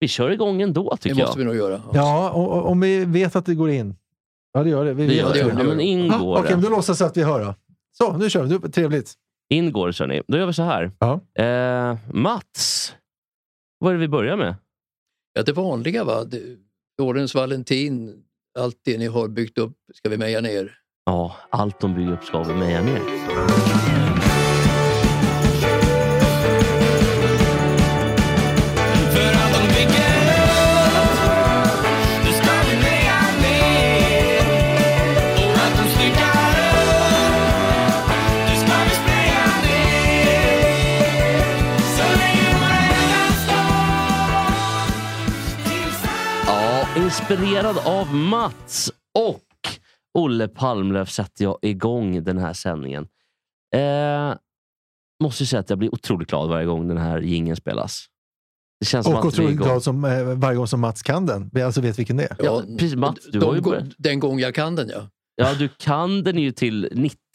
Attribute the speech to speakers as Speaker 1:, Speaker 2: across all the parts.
Speaker 1: Vi kör igång ändå,
Speaker 2: Det
Speaker 1: tycker
Speaker 2: måste vi
Speaker 1: jag.
Speaker 2: nog göra.
Speaker 3: Ja, om vi vet att det går in. Ja, det gör det. Vi
Speaker 1: Vi
Speaker 3: vet
Speaker 1: gör
Speaker 2: det,
Speaker 1: det.
Speaker 3: det.
Speaker 1: Ja, men in går
Speaker 3: Okej, men
Speaker 1: det.
Speaker 3: då låtsas jag att vi hör då. Så, nu kör vi. Nu, trevligt.
Speaker 1: In går det, kör ni. Då gör vi så här.
Speaker 3: Ja.
Speaker 1: Eh, Mats, vad är det vi börjar med?
Speaker 2: Ja, det vanliga va. Det, Årens Valentin, allt det ni har byggt upp ska vi meja ner.
Speaker 1: Ja, allt de bygger upp ska vi meja ner. Inspirerad av Mats och Olle Palmlöf sätter jag igång den här sändningen. Eh, måste ju säga att jag blir otroligt glad varje gång den här jingeln spelas. Det känns
Speaker 3: Och otroligt glad som, eh, varje gång som Mats kan den. Vi alltså vet vilken det är.
Speaker 1: Ja, precis, Mats, du
Speaker 2: de,
Speaker 1: har ju börjat.
Speaker 2: Den gång jag kan den ja.
Speaker 1: Ja, du kan den ju till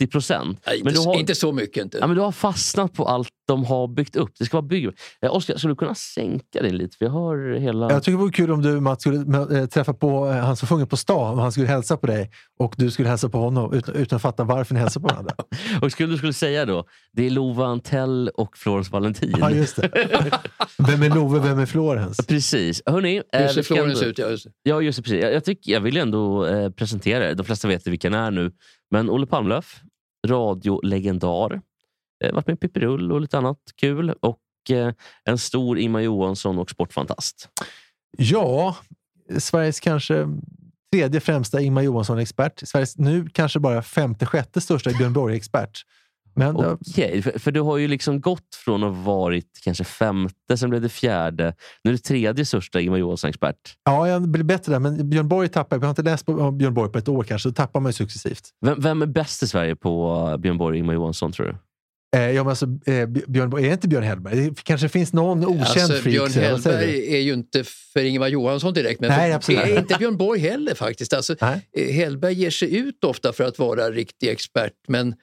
Speaker 1: 90 procent.
Speaker 2: Inte,
Speaker 1: har,
Speaker 2: inte så mycket inte.
Speaker 1: ja, men du har fastnat på allt de har byggt upp. Det ska vara bygg. Eh, Oskar, skulle du kunna sänka dig lite? För jag hör hela...
Speaker 3: Jag tycker det vore kul om du Mats skulle äh, träffa på eh, han som sjunger på stan och han skulle hälsa på dig och du skulle hälsa på honom utan, utan att fatta varför ni hälsar på varandra.
Speaker 1: Och skulle du skulle säga då, det är Lova Antell och Florence Valentin.
Speaker 3: ja, just det. Vem är Love, vem är Florens?
Speaker 1: Precis. Hörrni, eh,
Speaker 2: Hur
Speaker 1: vi
Speaker 2: ser
Speaker 1: ändå-
Speaker 2: ut? Ja, just det.
Speaker 1: Ja, just det. Precis. Jag, jag, tycker, jag vill ändå eh, presentera er. De flesta vet vilka han är nu. Men Olle Palmlöf, radiolegendar. Eh, varit med i Pippirull och lite annat kul. Och eh, en stor Imma Johansson och sportfantast.
Speaker 3: Ja, Sveriges kanske tredje främsta Imma Johansson-expert. Sveriges nu kanske bara femte, sjätte största Björn Borg-expert. Men
Speaker 1: Okej, för, för du har ju liksom gått från att ha varit kanske femte, sen blev det fjärde. Nu är det tredje största Ingmar Johansson-expert.
Speaker 3: ja, jag blir bättre där. Men Björn Borg tappar, vi har inte läst på Björn Borg på ett år kanske, då tappar man ju successivt.
Speaker 1: Vem, vem är bäst i Sverige på eh, Björn Borg och Ingmar Johansson, tror du?
Speaker 3: Eh, ja, men alltså, eh, Björn Borg, är det inte Björn Hellberg? Det kanske finns någon okänd
Speaker 2: Alltså,
Speaker 3: freak.
Speaker 2: Björn
Speaker 3: så du?
Speaker 2: Hellberg är ju inte för Ingemar Johansson direkt, men
Speaker 3: Nej,
Speaker 2: för,
Speaker 3: absolut.
Speaker 2: är inte Björn Borg heller faktiskt. Alltså,
Speaker 3: Nej.
Speaker 2: Hellberg ger sig ut ofta för att vara riktig expert, men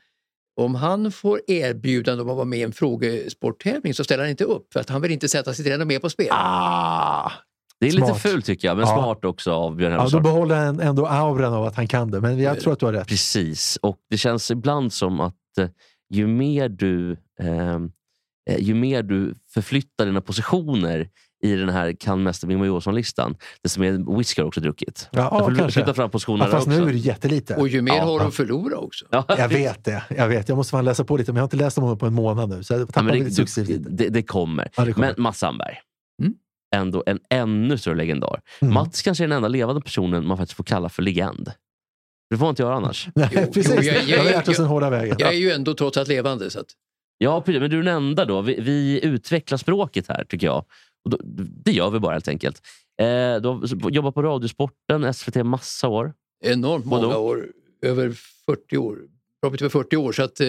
Speaker 2: om han får erbjudande om att vara med i en frågesporttävling så ställer han inte upp för att han vill inte sätta sitt renommé på spel.
Speaker 3: Ah!
Speaker 1: Det är
Speaker 3: Smart.
Speaker 1: lite fult tycker jag, men
Speaker 3: Ja.
Speaker 1: smart också av Björn
Speaker 3: Ja, då behåller han ändå auran av att han kan det. Men jag tror att du har rätt.
Speaker 1: Precis, och det känns ibland som att eh, ju mer du ehm, eh, ju mer du förflyttar dina positioner i den här kan mest Ingemar Johansson-listan, desto mer whisky har också druckit.
Speaker 3: Ja, kanske.
Speaker 1: flytta fram positionerna
Speaker 3: Ja, fast
Speaker 1: också.
Speaker 3: nu är det jättelite.
Speaker 2: Och ju mer
Speaker 1: Ja.
Speaker 2: har de att förlora också.
Speaker 1: Ja,
Speaker 3: Jag vet det. Jag vet. Jag måste fan läsa på lite, men jag har inte läst om honom på en månad nu. Så jag
Speaker 1: Ja,
Speaker 3: tappar
Speaker 1: men
Speaker 3: lite
Speaker 1: det,
Speaker 3: successivt.
Speaker 1: det, det, det kommer.
Speaker 3: Ja, det kommer.
Speaker 1: Men Mats Sandberg,
Speaker 2: Mm.
Speaker 1: ändå en ännu större legendar.
Speaker 3: Mm.
Speaker 1: Mats kanske är den enda levande personen man faktiskt får kalla för legend. Det får man inte göra annars.
Speaker 3: Nej,
Speaker 2: Jo,
Speaker 3: precis.
Speaker 2: jo, jag- jag-
Speaker 3: jag har lärt oss
Speaker 2: jag-
Speaker 3: den hårda vägen.
Speaker 2: Jag är ju ändå trots allt levande. Så att,
Speaker 1: Ja, precis. Men du är den enda då. Vi, vi utvecklar språket här, tycker jag. Och då, det gör vi bara helt enkelt. Eh, du har jobbat på Radiosporten, SVT, massa år.
Speaker 2: enormt många år, över 40 år. Över 40 år. Så att eh,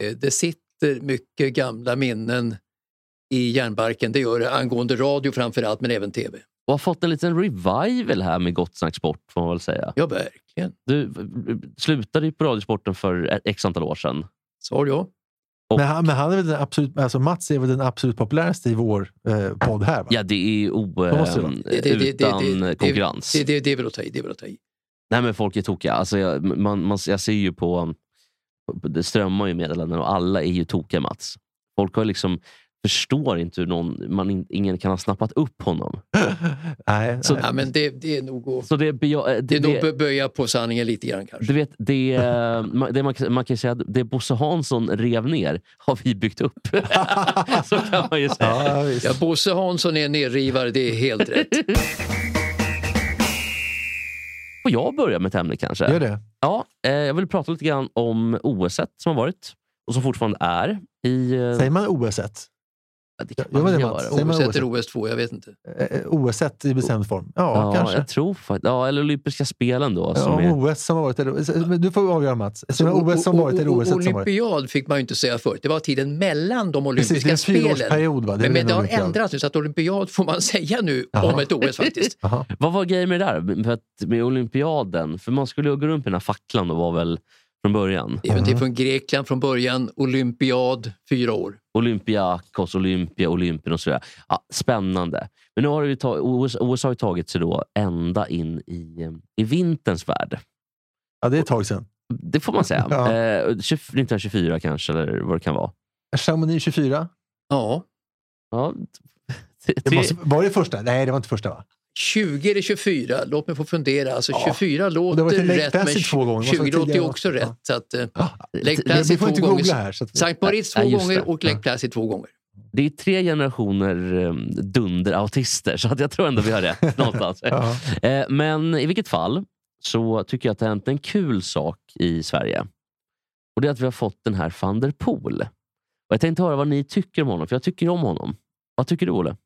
Speaker 2: eh, det sitter mycket gamla minnen i järnbarken. Det gör det angående radio framför allt, men även tv.
Speaker 1: Och har fått en liten revival här med Gott Snack Sport, får man väl säga.
Speaker 2: Ja, verkligen.
Speaker 1: Du eh, slutade ju på Radiosporten för x antal år sedan.
Speaker 2: Svar ja.
Speaker 1: Och-
Speaker 3: Men, han, men han är väl den absolut, alltså Mats är väl den absolut populäraste i vår eh, podd här? Va?
Speaker 1: Ja, det är ju o,
Speaker 3: Det måste det vara.
Speaker 1: eh,
Speaker 2: Det- det- det-
Speaker 1: utan konkurrens.
Speaker 2: Det, det, det är väl att ta i. Det är väl att ta i.
Speaker 1: Nej, men folk är tokiga. Alltså, jag, man, man, jag ser ju på... Det strömmar ju meddelanden och alla är ju tokiga Mats. Folk har liksom, förstår inte hur någon, man in, ingen kan ha snappat upp honom.
Speaker 3: Nej,
Speaker 1: Så-
Speaker 3: nej.
Speaker 2: Men det, det är nog att,
Speaker 1: Så det, beja-
Speaker 2: det
Speaker 1: det,
Speaker 2: är nog böja på sanningen lite grann kanske.
Speaker 1: du vet, det, eh, det man, man kan säga att det Bosse Hansson rev ner har vi byggt upp. Så kan man ju säga.
Speaker 3: Ja, visst.
Speaker 2: Ja, Bosse Hansson är nerrivare, det är helt rätt.
Speaker 1: Får jag börja med ett ämne kanske?
Speaker 3: Gör det.
Speaker 1: Ja, eh, jag vill prata lite grann om OS som har varit och som fortfarande är. I, eh,
Speaker 3: Säger man OS?
Speaker 1: Ja, det kan man göra.
Speaker 3: man
Speaker 2: OS 1
Speaker 3: OS?
Speaker 2: eller OS 2, jag vet inte.
Speaker 3: Eh, OS 1 i bestämd form. Ja,
Speaker 1: Ja,
Speaker 3: kanske.
Speaker 1: jag tror faktiskt. Ja, eller olympiska spelen då. Som
Speaker 3: Ja, OS som har varit. Eller, du får avgöra Mats. Så det var OS som varit eller OS 1 som varit?
Speaker 2: Olympiad fick man ju inte säga förut. Det var tiden mellan de
Speaker 3: Precis, det är
Speaker 2: olympiska
Speaker 3: en
Speaker 2: spelen.
Speaker 3: Va? Det
Speaker 2: Men, men
Speaker 3: en
Speaker 2: det har
Speaker 3: olympiad.
Speaker 2: ändrats nu så att olympiad får man säga nu
Speaker 3: Jaha.
Speaker 2: om ett OS faktiskt.
Speaker 1: Vad var grejen med det där? Att, med olympiaden? För man skulle ju gå runt med den här facklan och var väl från början.
Speaker 2: Äventyr från Grekland från början, olympiad, fyra år.
Speaker 1: Olympiakos, Olympia, Olympien och sådär. Ja, spännande. Men nu har det ju tag- OS, OS har ju tagit sig då ända in i, i vinterns värld.
Speaker 3: Ja, det är ett tag sedan.
Speaker 1: Det får man säga.
Speaker 3: Ja.
Speaker 1: Eh, 20 1924 kanske, eller vad det kan vara.
Speaker 3: Chamonix 24.
Speaker 2: Ja,
Speaker 1: Ja,
Speaker 3: Det måste, var det första? Nej, det var inte första va?
Speaker 2: 20 eller 24, låt mig få fundera. Alltså
Speaker 3: Ja.
Speaker 2: 24
Speaker 3: Och det
Speaker 2: låter
Speaker 3: Lake
Speaker 2: rätt, men
Speaker 3: Placid två gånger. Det var så
Speaker 2: 20 låter ju också
Speaker 3: Ja.
Speaker 2: rätt. Så att, eh, Lake
Speaker 1: det,
Speaker 3: Vi,
Speaker 2: Placid två gånger.
Speaker 3: här. Så att,
Speaker 2: Sankt Moritz två
Speaker 1: Ja,
Speaker 2: gånger och Lake Placid två gånger.
Speaker 1: det är tre generationer um, dunderautister, så att jag tror ändå vi har rätt någonstans.
Speaker 3: ja.
Speaker 1: Eh, men i vilket fall så tycker jag att det har hänt en kul sak i Sverige. Och Det är att vi har fått den här van der Poel. Och jag tänkte höra vad ni tycker om honom, för jag tycker om honom. Vad tycker du, Olle?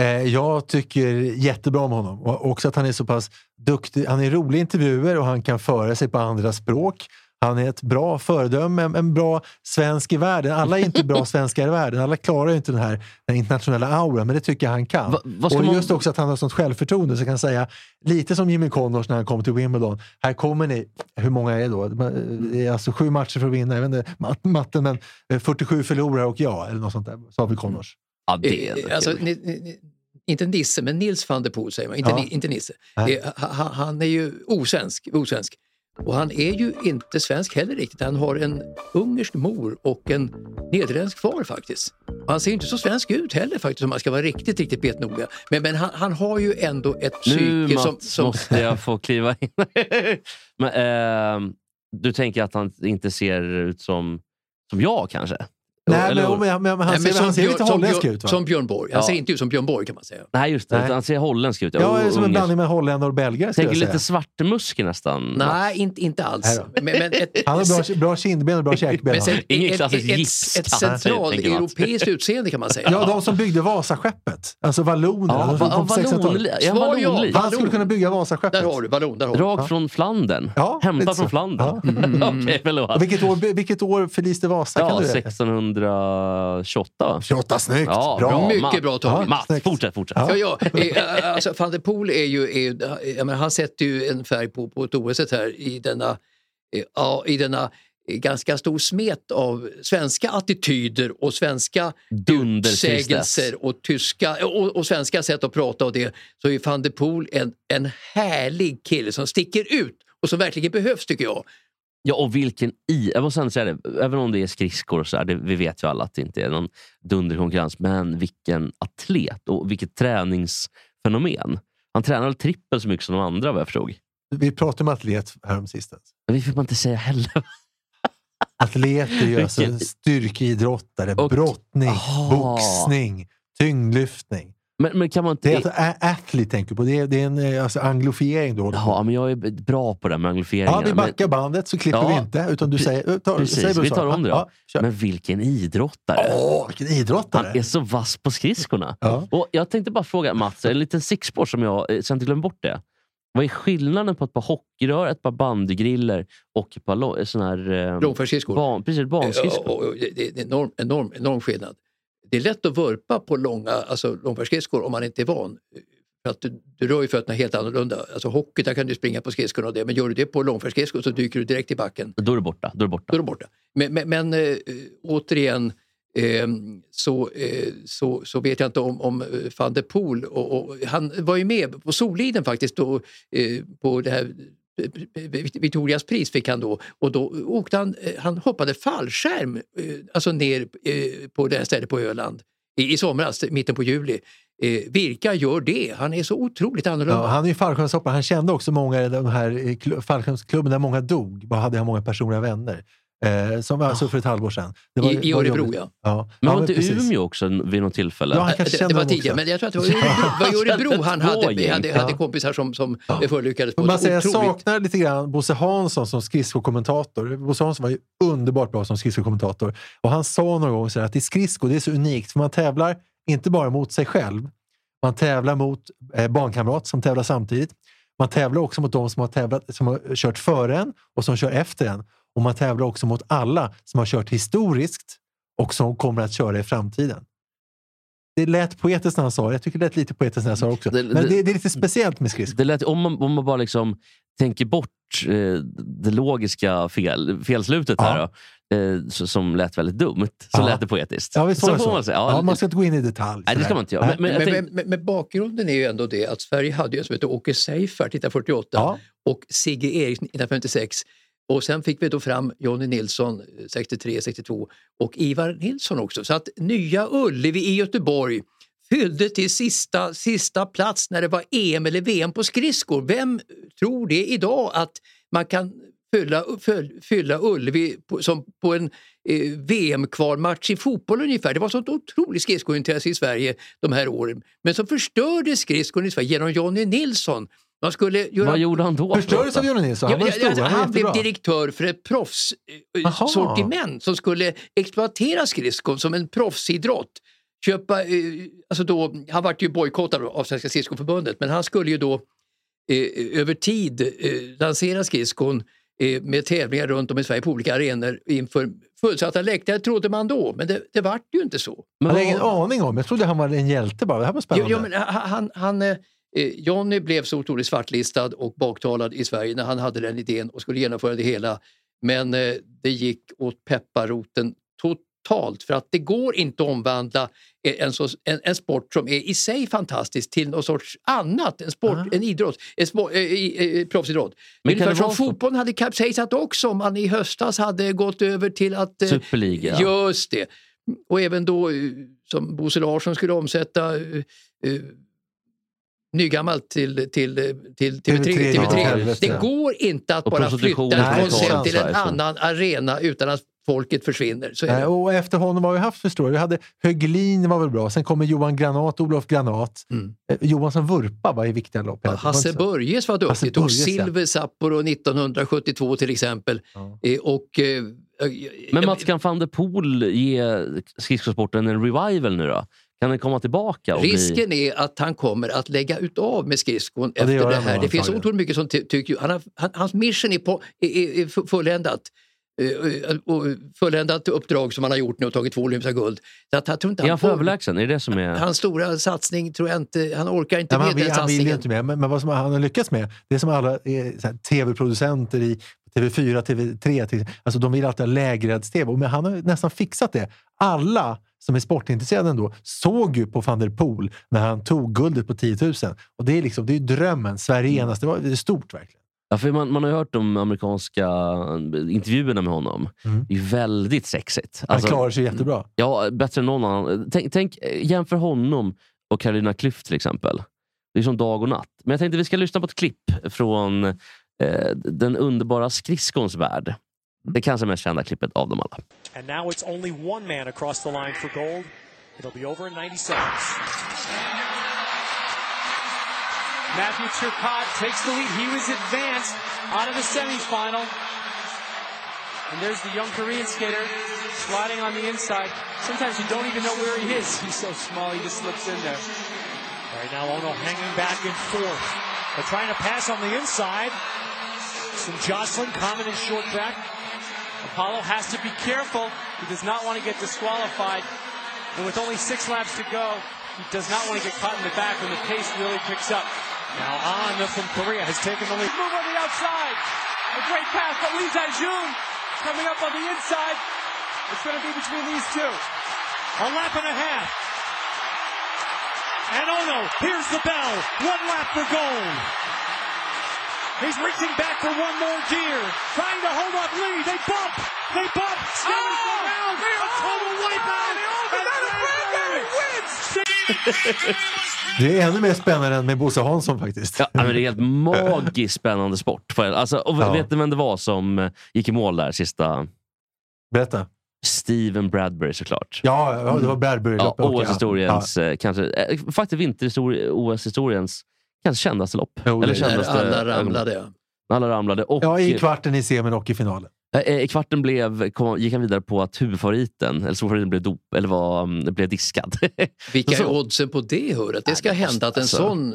Speaker 3: Eh, Jag tycker jättebra om honom. Och också att han är så pass duktig. Han är rolig i intervjuer och han kan föra sig på andra språk. Han är ett bra föredöme, en- en bra svensk i världen. Alla är inte bra svenskar i världen. Alla klarar ju inte den här den internationella auran, men det tycker jag han kan.
Speaker 1: Va-
Speaker 3: och
Speaker 1: man-
Speaker 3: just också att han har sånt självförtroende så kan jag säga, lite som Jimmy Connors när han kom till Wimbledon. Här kommer ni, hur många är det då? Det är alltså sju matcher för att vinna, jag vet inte mat- matten, men eh, 47 förlorar och ja, eller något sånt där, sa väl Connors.
Speaker 1: Ja, det är
Speaker 2: Eh, alltså, ni, ni, inte Nisse, men Nils van der Poel säger man, inte,
Speaker 3: Ja.
Speaker 2: inte Nisse. Eh, han, han är ju osvensk, osvensk. Och han är ju inte svensk heller riktigt. Han har en ungersk mor och en nederländsk far faktiskt. Och han ser inte så svensk ut heller faktiskt om man ska vara riktigt, riktigt betnoga. Men, men han, han har ju ändå ett
Speaker 1: Nu
Speaker 2: psyke som...
Speaker 1: Mats
Speaker 2: som
Speaker 1: måste jag få kliva in. Men, ehm, du tänker att han inte ser ut som, som jag kanske?
Speaker 3: Nej,
Speaker 1: Eller
Speaker 3: men, men, men, han
Speaker 2: Nej,
Speaker 3: ser, han ser
Speaker 2: Björn-
Speaker 3: lite
Speaker 2: som
Speaker 3: holländsk ut va?
Speaker 2: Som Björn Borg. Han
Speaker 1: Ja.
Speaker 2: ser inte ut som Björn Borg kan man säga.
Speaker 1: Nej, just det.
Speaker 3: Nej.
Speaker 1: Han ser holländsk ut.
Speaker 3: Ja,
Speaker 1: och
Speaker 3: som en blandning med holländare och belgare skulle
Speaker 1: Tänker
Speaker 3: jag säga.
Speaker 1: lite svartemuske nästan.
Speaker 2: Nej, inte, inte alls. Men, men ett,
Speaker 3: Han har bra, bra kindben och bra käkben.
Speaker 2: men sen,
Speaker 1: Ingen
Speaker 2: ett, ett, ett,
Speaker 1: gipskatt,
Speaker 2: ett centralt
Speaker 1: tänker man.
Speaker 2: europeiskt utseende kan man säga.
Speaker 3: Ja, de som byggde Vasaskeppet. Alltså vallonerna.
Speaker 1: Ja,
Speaker 3: de som
Speaker 1: va-
Speaker 3: kom på
Speaker 1: vallon-
Speaker 3: 1600-talet.
Speaker 1: är han
Speaker 2: Svar ja.
Speaker 1: vallonlik?
Speaker 3: Han skulle kunna bygga Vasaskeppet.
Speaker 2: Där har du vallon. Där har du.
Speaker 1: Rakt från Flandern?
Speaker 3: Ja,
Speaker 1: Hämtat från Flandern?
Speaker 3: Ja.
Speaker 1: Okej, förlåt.
Speaker 3: Och vilket, år, förliste Vasa?
Speaker 1: Ja,
Speaker 3: kan du det?
Speaker 1: 1628 va?
Speaker 3: 28, snyggt!
Speaker 1: Ja,
Speaker 3: bra.
Speaker 1: bra.
Speaker 2: Mycket bra taget.
Speaker 3: Snyggt.
Speaker 1: fortsätt, fortsätt.
Speaker 3: Ja.
Speaker 2: Ja, ja. Eh, Alltså, van der Poel är ju, är, menar, han sätter ju en färg på, på ett OS här i denna, eh, ja, i denna eh, ganska stor smet av svenska attityder och svenska utsägelser och, tyska, och, och svenska sätt att prata och det. Så är van der Poel en, en härlig kille som sticker ut och som verkligen behövs tycker jag.
Speaker 1: Ja, och vilken i... Jag måste säga det, även om det är skridskor och så här, det, vi vet ju alla att det inte är någon dunderkonkurrens, men vilken atlet och vilket träningsfenomen. Han tränar väl trippel så mycket som de andra vad jag förstod.
Speaker 3: Vi pratade om atlet häromsistens.
Speaker 1: Det fick man inte säga heller.
Speaker 3: Atleter är ju alltså styrkeidrottare,
Speaker 1: Och-
Speaker 3: brottning,
Speaker 1: Aha.
Speaker 3: boxning, tyngdlyftning.
Speaker 1: Men, men kan man
Speaker 3: Det är
Speaker 1: inte...
Speaker 3: alltså athlete tänker på. Det är, det är en eh, alltså, anglofiering du håller på
Speaker 1: Ja, men jag är bra på det här med angloferingar.
Speaker 3: Ja, vi
Speaker 1: men,
Speaker 3: backar bandet så klipper
Speaker 1: Ja,
Speaker 3: vi inte. Utan du säger, ta,
Speaker 1: precis,
Speaker 3: säger du
Speaker 1: vi tar om det då.
Speaker 3: Ja,
Speaker 1: men vilken idrottare!
Speaker 3: Åh, vilken
Speaker 1: Han
Speaker 3: idrottare!
Speaker 1: är så vass på skridskorna.
Speaker 3: Ja.
Speaker 1: Och jag tänkte bara fråga Mats, en liten sixpår som jag eh, sen glömde bort det. Vad är skillnaden på ett par hockeyrör, ett par bandygriller och ett par lo- sån här... Eh,
Speaker 2: Långfärdsskridskor.
Speaker 1: ban, precis, banskridskor.
Speaker 2: Det är en enorm, enorm, enorm skillnad. Det är lätt att vurpa på långa, alltså långfärdsskridskor om man inte är van. För att du, du rör ju fötterna helt annorlunda. Alltså hockey, där kan du springa på skridskorna och det. Men gör du det på långfärdsskridskor så dyker du direkt i backen.
Speaker 1: Då är du borta. Då är du borta.
Speaker 2: Då är du borta. Men, men, men äh, återigen eh, så, eh, så, så vet jag inte om, om eh, van der Poel. Och, och, han var ju med på Soliden faktiskt då, på det här Eh, Victorias pris fick han då och då åkte han, eh, han hoppade fallskärm eh, alltså ner på det här stället på Öland i, i somras, mitten på juli. Eh, vilka gör det? Han är så otroligt annorlunda.
Speaker 3: Ja, han är ju fallskärmshoppare. Han kände också många i de här fallskärmsklubben där många dog. Bara hade han många personliga vänner. Eh, som alltså för ett halvår sedan. Det var-
Speaker 2: I, I Örebro, ja.
Speaker 3: ja.
Speaker 1: Men
Speaker 3: ja,
Speaker 1: var inte
Speaker 3: precis.
Speaker 1: Umeå också vid något tillfälle?
Speaker 3: Ja, han kanske
Speaker 2: det, det var tidigare, men jag tror att det var i Örebro, var i Örebro han hade, hade, hade kompisar som, som förolyckades på
Speaker 3: Men man säger, jag saknar lite grann Bosse Hansson som skridskokommentator. Bosse Hansson var ju underbart bra som skridskokommentator. Och han sa någon gång så här att i skridsko det är så unikt för man tävlar inte bara mot sig själv. Man tävlar mot eh, barnkamrat som tävlar samtidigt. Man tävlar också mot de som har, tävlat, som har kört före en och som kör efter en. Och man tävlar också mot alla som har kört historiskt och som kommer att köra i framtiden. Det lät poetiskt när han sa det. Jag tycker det lät lite poetiskt när jag sa det också.
Speaker 1: Det-
Speaker 3: Men
Speaker 1: det-
Speaker 3: det, det är lite speciellt med skridsko.
Speaker 1: Det lät, om, man, om man bara liksom tänker bort eh, det logiska fel, felslutet här då, eh, så, som lät väldigt dumt, så
Speaker 3: Ja.
Speaker 1: lät det poetiskt.
Speaker 3: Ja, visst
Speaker 1: så
Speaker 3: så.
Speaker 1: man säga.
Speaker 3: Ja,
Speaker 1: Ja,
Speaker 3: man ska inte gå in i detalj.
Speaker 1: nej, det ska man inte göra. Men, men,
Speaker 2: men, men, men bakgrunden är ju ändå det att Sverige hade ju en som hette Åke Seifert 1948
Speaker 3: Ja.
Speaker 2: och Sigge Eriksson 1956. Och sen fick vi då fram Jonny Nilsson eh, 63, 62 och Ivar Nilsson också. Så att Nya Ullevi i Göteborg fyllde till sista, sista plats när det var EM eller VM på skridskor. Vem tror det idag att man kan fylla, fylla Ullevi på, som på en eh, VM-kvalmatch i fotboll ungefär. Det var sånt otroligt skridskointresse i Sverige de här åren. Men som förstörde skridskon i Sverige genom Jonny Nilsson. Man skulle göra
Speaker 1: vad gjorde han då?
Speaker 3: Förstördes av Johnny Nilsson? Han
Speaker 2: Ja,
Speaker 3: stor,
Speaker 2: alltså,
Speaker 3: han
Speaker 2: han blev direktör för ett proffssortiment som skulle exploatera skridskon som en proffsidrott. Köpa, eh, alltså då, han vart ju bojkottad av Svenska skridskoförbundet men han skulle ju då eh, över tid eh, lansera skridskon eh, med tävlingar runt om i Sverige på olika arenor inför fullsatta läktare trodde man då, men det, det vart ju inte så.
Speaker 1: Men
Speaker 3: Jag hade ingen aning om. Jag trodde han var en hjälte bara. Det här var
Speaker 2: Jo,
Speaker 3: spännande.
Speaker 2: jo, men han, han, han, eh, Johnny blev så otroligt svartlistad och baktalad i Sverige när han hade den idén och skulle genomföra det hela. Men eh, det gick åt pepparroten totalt för att det går inte att omvandla eh, en, så, en, en sport som är i sig fantastisk till någon sorts annat, en, sport, en idrott, en sport, eh, eh, proffsidrott.
Speaker 1: Men
Speaker 2: Ungefär som fotbollen hade kapsejsat också om man i höstas hade gått över till att... eh,
Speaker 1: Superliga.
Speaker 2: Just det. Och även då som Bosse Larsson skulle omsätta eh, nygammalt till, till, till TV3.
Speaker 3: TV3,
Speaker 1: ja,
Speaker 2: TV3.
Speaker 1: just
Speaker 2: Det
Speaker 1: det.
Speaker 2: går inte att
Speaker 1: Och
Speaker 2: bara flytta ett koncept till en annan arena utan att folket försvinner. Så
Speaker 3: Nej, och efter honom har vi haft förstår Vi hade Höglin var väl bra. Sen kommer Johan Granat, Olof Granat.
Speaker 2: Mm.
Speaker 3: Eh, Johan som vurpa var i viktiga lopp. tiden.
Speaker 2: Hasse
Speaker 3: Var det inte så?
Speaker 2: Börjes var duktig, tog
Speaker 3: ja.
Speaker 2: silver Sapporo 1972 till exempel.
Speaker 3: Ja.
Speaker 2: Eh, Och, eh,
Speaker 1: Men
Speaker 2: eh,
Speaker 1: Mats, kan van der Poel ge skridskosporten en revival nu då? Kan den komma tillbaka? Och bli...
Speaker 2: Risken är att han kommer att lägga utav med skridskon
Speaker 3: Ja, det
Speaker 2: efter det
Speaker 3: han
Speaker 2: här. Det finns otroligt mycket som ty- tycker... Han har, han, hans mission är, på, är, är, är fu- fulländat. Eh, och fulländat uppdrag som han har gjort nu och tagit två olympiska guld. Så att jag tror inte
Speaker 1: Är han för
Speaker 2: får-
Speaker 1: överlägsen? Är det det som är...
Speaker 2: Hans stora satsning tror jag inte... Han orkar inte
Speaker 3: Nej,
Speaker 2: med
Speaker 3: han, vill,
Speaker 2: den
Speaker 3: han vill
Speaker 2: satsningen.
Speaker 3: inte med. Men, men vad som han har lyckats med, det är som alla eh, tv-producenter i TV4, TV3, till, alltså de vill alltid ha lägereds-tv. Men han har nästan fixat det. Alla som är sportintresserade ändå såg ju på van der Poel när han tog guldet på 10 000. Och det är, liksom, det är ju drömmen. Sverige
Speaker 2: Mm.
Speaker 3: enas. Det, var, det är stort verkligen.
Speaker 1: Ja, för man, man har ju hört de amerikanska intervjuerna med honom.
Speaker 3: Mm.
Speaker 1: Det är väldigt sexigt.
Speaker 3: Han
Speaker 1: Alltså,
Speaker 3: klarar sig jättebra.
Speaker 1: Ja, bättre än någon annan. Tänk, tänk, jämför honom och Carolina Klüft till exempel. Det är som dag och natt. Men jag tänkte vi ska lyssna på ett klipp från eh, den underbara skridskons värld. Det kanske mest kända klippet av dem alla.
Speaker 4: And now it's only one man across the line for gold. It'll be over in 90 seconds. Matthew Turcotte takes the lead. He was advanced out of the semifinal. And there's the young Korean skater sliding on the inside. Sometimes you don't even know where he is. He's so small, he just slips in there. Right now, Ono hanging back and forth. They're trying to pass on the inside. Some jostling, common and short back. Apollo has to be careful. He does not want to get disqualified. And with only six laps to go, he does not want to get caught in the back when the pace really picks up. Now Anna from Korea has taken the lead. Move on the outside. A great pass by Lee Jun coming up on the inside. It's going to be between these two. A lap and a half. And oh no, here's the bell. One lap for gold. He's reaching back for one more gear, trying to hold up Lee. They bump, they bump, Skelly's oh, around, a total wipeout, wins.
Speaker 3: Det är ännu mer spännande än med Bosse Hansson faktiskt.
Speaker 1: Ja, men det är helt magiskt spännande sport. Alltså, och
Speaker 3: Ja.
Speaker 1: Vet ni vem det var som eh, gick i mål där sista...
Speaker 3: Berätta.
Speaker 1: Steven Bradbury såklart.
Speaker 3: Ja, ja det var Bradbury.
Speaker 1: Ja, OS-historiens, eh, kanske, eh, faktiskt vinter OS-historiens kanske kändaste lopp.
Speaker 3: Jo,
Speaker 1: Eller kändaste
Speaker 2: alla ramlade. ja.
Speaker 1: Alla ramlade. Och,
Speaker 3: Ja, i kvarten, i semin och i finalen.
Speaker 1: eh, I kvarten blev, kom, gick han vidare på att huvudfavoriten, eller storfavoriten blev, dop, eller var, mm, blev diskad.
Speaker 2: Vilka är
Speaker 1: Så-
Speaker 2: oddsen på det? Hör? Att det ska
Speaker 1: Nej,
Speaker 2: hända att en
Speaker 1: alltså-
Speaker 2: sån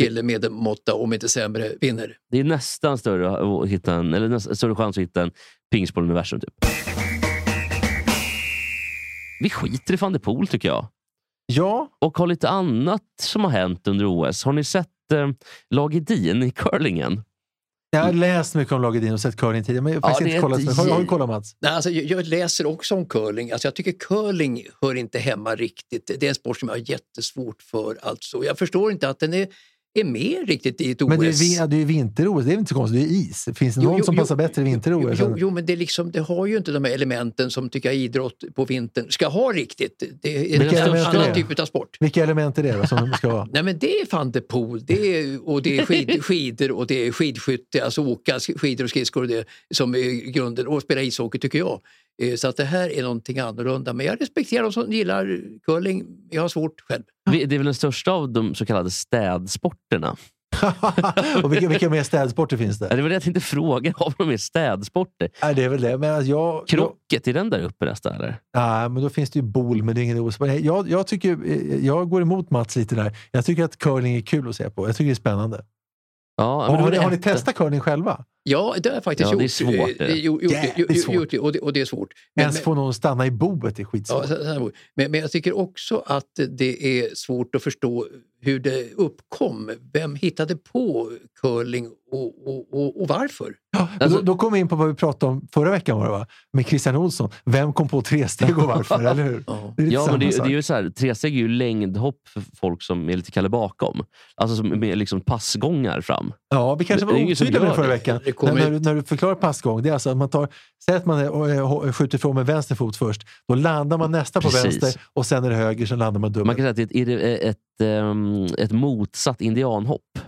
Speaker 2: kille med måtta, om inte sämre, vinner.
Speaker 1: det är nästan större, att hitta en, eller nästan större chans att hitta en pingspong-universum. Typ. Vi skiter i van der Poel tycker jag.
Speaker 3: Ja,
Speaker 1: Och har lite annat som har hänt under OS. Har ni sett eh, Lag Edin i curlingen?
Speaker 3: jag har läst mycket om Lagedin och sett curling tidigare, men jag har
Speaker 1: Ja,
Speaker 3: inte kollat.
Speaker 1: ett
Speaker 3: Har, har du kollat Mats?
Speaker 2: Nej, alltså, jag, jag läser också om curling. Alltså, jag tycker curling hör inte hemma riktigt. Det är en sport som jag har jättesvårt för. Alltså. Jag förstår inte att den är, är med riktigt i ett OS.
Speaker 3: Men det är, det ju vinter-OS, det är inte så konstigt. Det är is. Finns det
Speaker 2: Jo,
Speaker 3: någon
Speaker 2: jo,
Speaker 3: som
Speaker 2: jo,
Speaker 3: passar bättre i
Speaker 2: Jo,
Speaker 3: vinter-OS?
Speaker 2: jo, jo, men det, liksom, det har ju inte de här elementen som tycker jag idrott på vintern ska ha riktigt. Det är en
Speaker 3: Vilka är
Speaker 2: annan typ av sport.
Speaker 3: Vilka element är det då, som de ska ha?
Speaker 2: Nej men det är van der Poel, det är, och det är skid, skidor och det är skidskytte, alltså åka skidor och skridskor och det som är grunden och spela ishockey tycker jag. Eh, Så att det här är någonting annorlunda. Men jag respekterar de som gillar curling. Jag har svårt själv.
Speaker 1: Vi- Det är väl den största av de så kallade städsporterna.
Speaker 3: och vilka, vilka mer städsporter finns
Speaker 1: Ja,
Speaker 3: det?
Speaker 1: Det var det jag tänkte fråga. Har de mer städsporter?
Speaker 3: Nej, det är väl det. Men alltså, jag,
Speaker 1: Krocket, är den där uppe nästan? Eller?
Speaker 3: Nej, men då finns det ju bol, men det är ingen OS. Jag, jag, tycker, eh, jag går emot Mats lite där. Jag tycker att curling är kul att se på. Jag tycker det är spännande.
Speaker 1: Ja, men
Speaker 3: har, ni, har ni testat curling själva?
Speaker 2: Ja, det har jag faktiskt
Speaker 1: Ja, det är
Speaker 2: gjort.
Speaker 1: svårt, det.
Speaker 2: Gjort- gjort- gjort och, det, och det är svårt. Men,
Speaker 3: Ens
Speaker 2: men,
Speaker 3: få någon stanna i boet är skitsvårt.
Speaker 2: ja, men, men jag tycker också att det är svårt att förstå hur det uppkom. Vem hittade på curling och, och, och, och varför?
Speaker 3: Ja,
Speaker 1: Alltså-
Speaker 3: då, då kommer vi in på vad vi pratade om förra veckan var det va? med Christian Olsson. Vem kom på tre steg och varför? eller hur?
Speaker 2: Ja.
Speaker 3: Det är
Speaker 1: Ja, men det, det är ju så här, tresteg är ju längdhopp för folk som är lite kalle bakom. Alltså som med liksom passgångar fram.
Speaker 3: Ja, vi kanske var otydliga med det förra veckan.
Speaker 2: Det
Speaker 3: När, när, du, när du förklarar passgång, det är alltså att man tar, säg att man är, och, eh, skjuter ifrån med vänster fot först. Då landar man nästa på
Speaker 1: Precis.
Speaker 3: vänster och sen är det höger, sen landar man dubbelt.
Speaker 1: Man kan säga att det är ett, ett, ehm, ett motsatt indianhopp.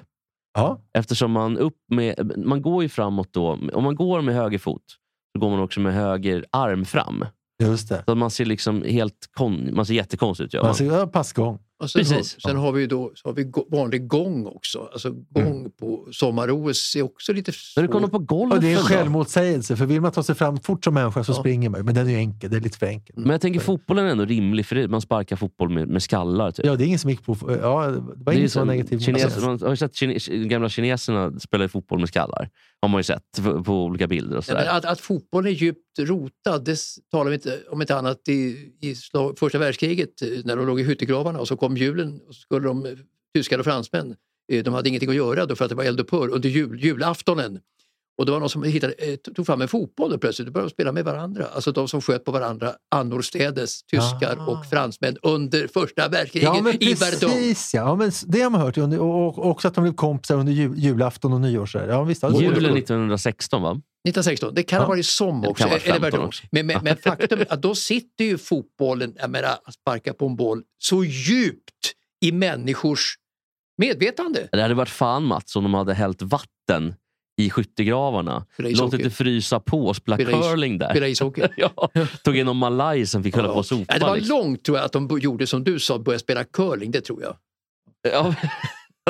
Speaker 3: ja.
Speaker 1: Eftersom man, upp med, man går ju framåt då. Om man går med höger fot så går man också med höger arm fram.
Speaker 3: Just det.
Speaker 1: Så man ser liksom helt kon, man ser jättekonstig ut.
Speaker 3: Man. ser, ja, passgång.
Speaker 2: Och sen, har,
Speaker 1: Precis.
Speaker 2: sen har vi då så har vi vanlig gång också. Alltså gång på sommar-OS är också lite
Speaker 1: När du kollar
Speaker 2: svårt.
Speaker 1: på golfen
Speaker 3: Och det är en självmotsägelse, för vill man ta sig fram fort som människa så
Speaker 2: Ja.
Speaker 3: springer man. Men den är ju enkel, det är lite för enkelt.
Speaker 1: Men jag tänker fotbollen är ändå rimlig, för det, man sparkar fotboll med, med skallar. Typ.
Speaker 3: Ja, det är ingen som gick på... Ja, det var ingen som var negativ.
Speaker 1: kines,
Speaker 3: Alltså,
Speaker 1: man har ju sett kine, gamla kineserna spela fotboll med skallar. Har man ju sett på, på olika bilder. och
Speaker 2: Ja, men
Speaker 1: sådär.
Speaker 2: att, att fotbollen är djupt rotad, det talar vi inte om inte annat i, i slag, första världskriget eh, när de låg i skyttegravarna och så kom julen och så skulle de, eh, tyskar och fransmän, eh, de hade ingenting att göra då för att det var eldupphör under jul, julaftonen. Och det var någon som hittade, eh, tog fram en fotboll och plötsligt började de spela med varandra. Alltså de som sköt på varandra annorstädes, tyskar
Speaker 3: Ah.
Speaker 2: och fransmän under första världskriget
Speaker 3: Ja, men
Speaker 2: i Verdun.
Speaker 3: precis. Ja, men det har man hört. Och, och också att de blev kompisar under jul, julafton och nyår. så här. Ja, visst, var
Speaker 1: Julen
Speaker 3: coolt.
Speaker 1: 1916 va?
Speaker 2: 1916, det kan
Speaker 3: Ja.
Speaker 2: ha varit som
Speaker 1: Det
Speaker 2: också.
Speaker 1: kan vara
Speaker 2: eller
Speaker 1: 15
Speaker 2: Verdun.
Speaker 1: också.
Speaker 2: Men, men, men faktum är att då sitter ju fotbollen, jag menar, att sparka på en boll, så djupt i människors medvetande.
Speaker 1: Det hade varit fan Mats om de hade hällt vatten i skyttegravarna. Låtit det frysa på och spela curling där.
Speaker 2: Spela ishockey.
Speaker 1: ja, tog in någon malaj som fick hålla på och sopa.
Speaker 2: Ja, det var
Speaker 1: liksom.
Speaker 2: långt tror jag att de gjorde som du sa, började spela curling, det tror jag.
Speaker 1: Ja,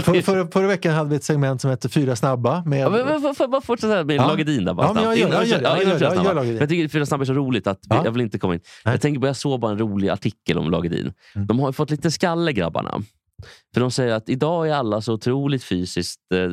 Speaker 3: För, förra, förra veckan hade vi ett segment som hette Fyra snabba. Med,
Speaker 1: Ja, men, får jag bara fortsätta med
Speaker 3: Ja.
Speaker 1: Lagedin där? Bara
Speaker 3: Ja, men jag
Speaker 1: snabbt?
Speaker 3: gör jag gör jag gör jag gör Lagedin.
Speaker 1: Jag tycker Fyra snabba är så roligt att
Speaker 3: Ja.
Speaker 1: jag vill inte komma in.
Speaker 3: Nej.
Speaker 1: Jag tänker på, jag såg bara en rolig artikel om Lagedin.
Speaker 3: Mm.
Speaker 1: De har ju fått lite skalle grabbarna. För de säger att idag är alla så otroligt fysiskt eh,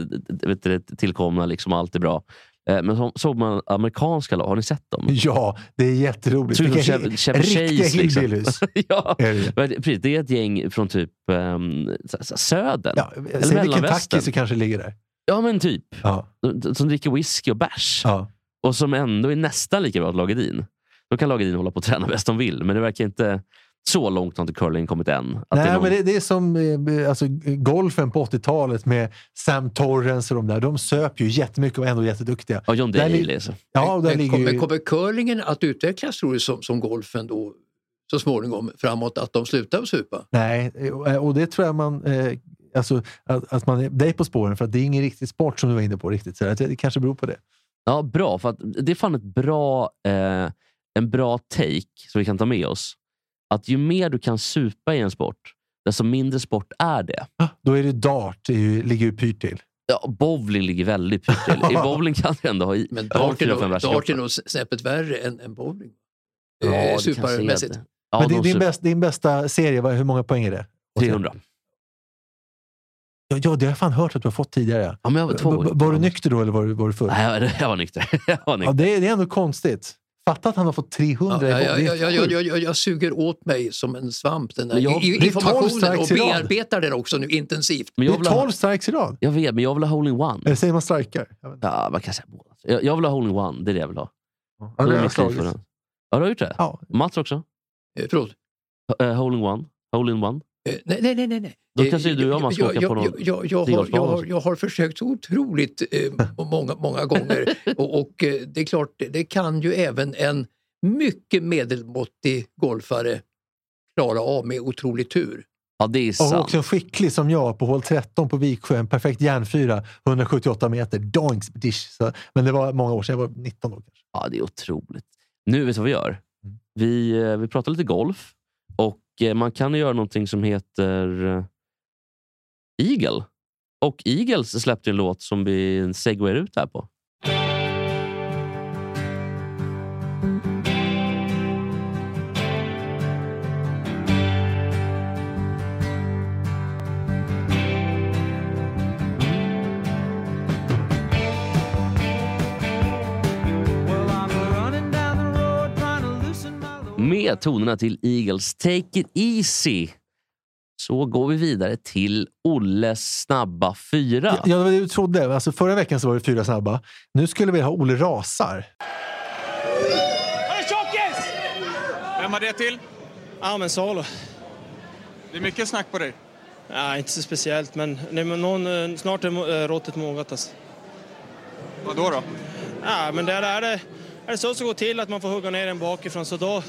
Speaker 1: vet du, tillkomna, liksom allt är bra. Eh, men så, såg man amerikanska lag, har ni sett dem?
Speaker 3: Ja, det är jätteroligt.
Speaker 1: Som Chevy
Speaker 3: riktiga
Speaker 1: liksom.
Speaker 3: hillbillies.
Speaker 1: ja.
Speaker 3: det.
Speaker 1: Det- är ett gäng från typ um, södern.
Speaker 3: Ja, säg vi
Speaker 1: mellanvästern.
Speaker 3: Kentucky så kanske ligger där.
Speaker 1: Ja, men typ.
Speaker 3: Ja,
Speaker 1: Som dricker whisky och bärs.
Speaker 3: ja.
Speaker 1: och som ändå är nästan lika bra som Lagedin. Då kan Lagedin hålla på och träna bäst de vill, men det verkar inte så långt har inte curling kommit än. Att det är
Speaker 3: Nej,
Speaker 1: någon-
Speaker 3: men det, det är som eh, alltså, golfen på 80-talet med Sam Torrens och de där. De söp ju jättemycket och ändå jätteduktiga.
Speaker 1: Ja, John
Speaker 3: Där li-
Speaker 1: Daly. alltså.
Speaker 3: Ja, där
Speaker 2: Men kommer,
Speaker 3: ju...
Speaker 2: kommer curlingen att utvecklas tror du som, som golfen då så småningom framåt, att de slutar att supa?
Speaker 3: Nej, eh, och det tror jag man... Eh, alltså, att, att man är dig på spåren, för att det är ingen riktig sport som du var inne på. riktigt. Så det kanske beror på det.
Speaker 1: Ja, bra. För att det är fan ett bra, eh, en bra take som vi kan ta med oss. Att ju mer du kan supa i en sport, desto mindre sport är det.
Speaker 3: Då är det dart, det ju, ligger ju pyrt till.
Speaker 1: Ja, bowling ligger väldigt pyrt till. I bowling kan du ändå ha i
Speaker 2: Men dart är nog, snäppet värre än, än bowling.
Speaker 1: Ja,
Speaker 2: Eh,
Speaker 1: det det. Ja,
Speaker 3: Men
Speaker 1: de
Speaker 3: din, din,
Speaker 1: sup-
Speaker 3: bäst, din bästa serie, hur många poäng är det?
Speaker 1: 300.
Speaker 3: Ja, ja, det har jag fan hört att du har fått tidigare.
Speaker 1: Ja, men jag var
Speaker 3: var du nykter då eller var du, var du full?
Speaker 1: Nej, jag, jag var nykter. Jag var
Speaker 3: Ja,
Speaker 1: nykter.
Speaker 3: det, är- det är ändå konstigt. Fatta att han har fått 300
Speaker 2: Ja, jag.
Speaker 3: Det
Speaker 2: jag, jag, jag, jag, jag, suger åt mig som en svamp den
Speaker 1: Men jag-
Speaker 2: i-
Speaker 3: det är 12
Speaker 2: informationen och bearbetar den också nu intensivt.
Speaker 1: Men
Speaker 3: Det
Speaker 1: jag, vill
Speaker 3: är
Speaker 1: ha,
Speaker 3: 12 strikes i rad.
Speaker 1: jag vet, men jag vill ha hole-in-one.
Speaker 3: Eller säger man strikar?
Speaker 1: Ja, man kan säga båda. Jag, jag vill ha hole-in-one, det är det jag vill ha.
Speaker 3: Ja, det
Speaker 1: är
Speaker 3: har jag slagit.
Speaker 1: Ja, du har gjort det?
Speaker 3: Ja.
Speaker 1: Mats också?
Speaker 2: Eh, förlåt.
Speaker 1: Uh, hole-in-one? Hole-in-one?
Speaker 2: Eh, Nej, nej, nej. nej, nej.
Speaker 1: Då
Speaker 2: Eh,
Speaker 1: kanske du och Mats ska
Speaker 2: jag,
Speaker 1: åka
Speaker 2: jag,
Speaker 1: på någon
Speaker 2: jag, jag, jag, har, jag, har,
Speaker 1: också.
Speaker 2: jag har försökt så otroligt eh, många, många gånger och, och eh, det är klart, det- kan ju även en mycket medelmåttig golfare klara av med otrolig tur.
Speaker 1: Ja, det är
Speaker 3: Och
Speaker 1: sant.
Speaker 3: också en skicklig som jag på hål 13 på Viksjö. En perfekt järnfyra, 178 meter. Doinks, dish. Så, men det var många år sedan, jag var 19 då kanske.
Speaker 1: Ja, det är otroligt. Nu, vet du vad vi gör?
Speaker 3: Mm.
Speaker 1: Vi, eh, vi pratar lite golf och eh, Eh, man kan göra någonting som heter eh, Eagle. Och Eagles släppte en låt som vi segwayar ut här på. Tonerna till Eagles Take It Easy så går vi vidare till Olles snabba fyra.
Speaker 3: Ja, det var det du trodde. Alltså, förra veckan så var det fyra snabba. Nu skulle vi ha Olle Rasar.
Speaker 5: Vem var det till?
Speaker 6: Ja, men Salo.
Speaker 5: Det är mycket snack på dig.
Speaker 6: Ja, inte så speciellt, men nej, men någon, eh, snart är eh, råttet mogat. Alltså.
Speaker 5: Vad då? då?
Speaker 6: Ja, men där är det, är det så som går till att man får hugga ner den bakifrån, så då...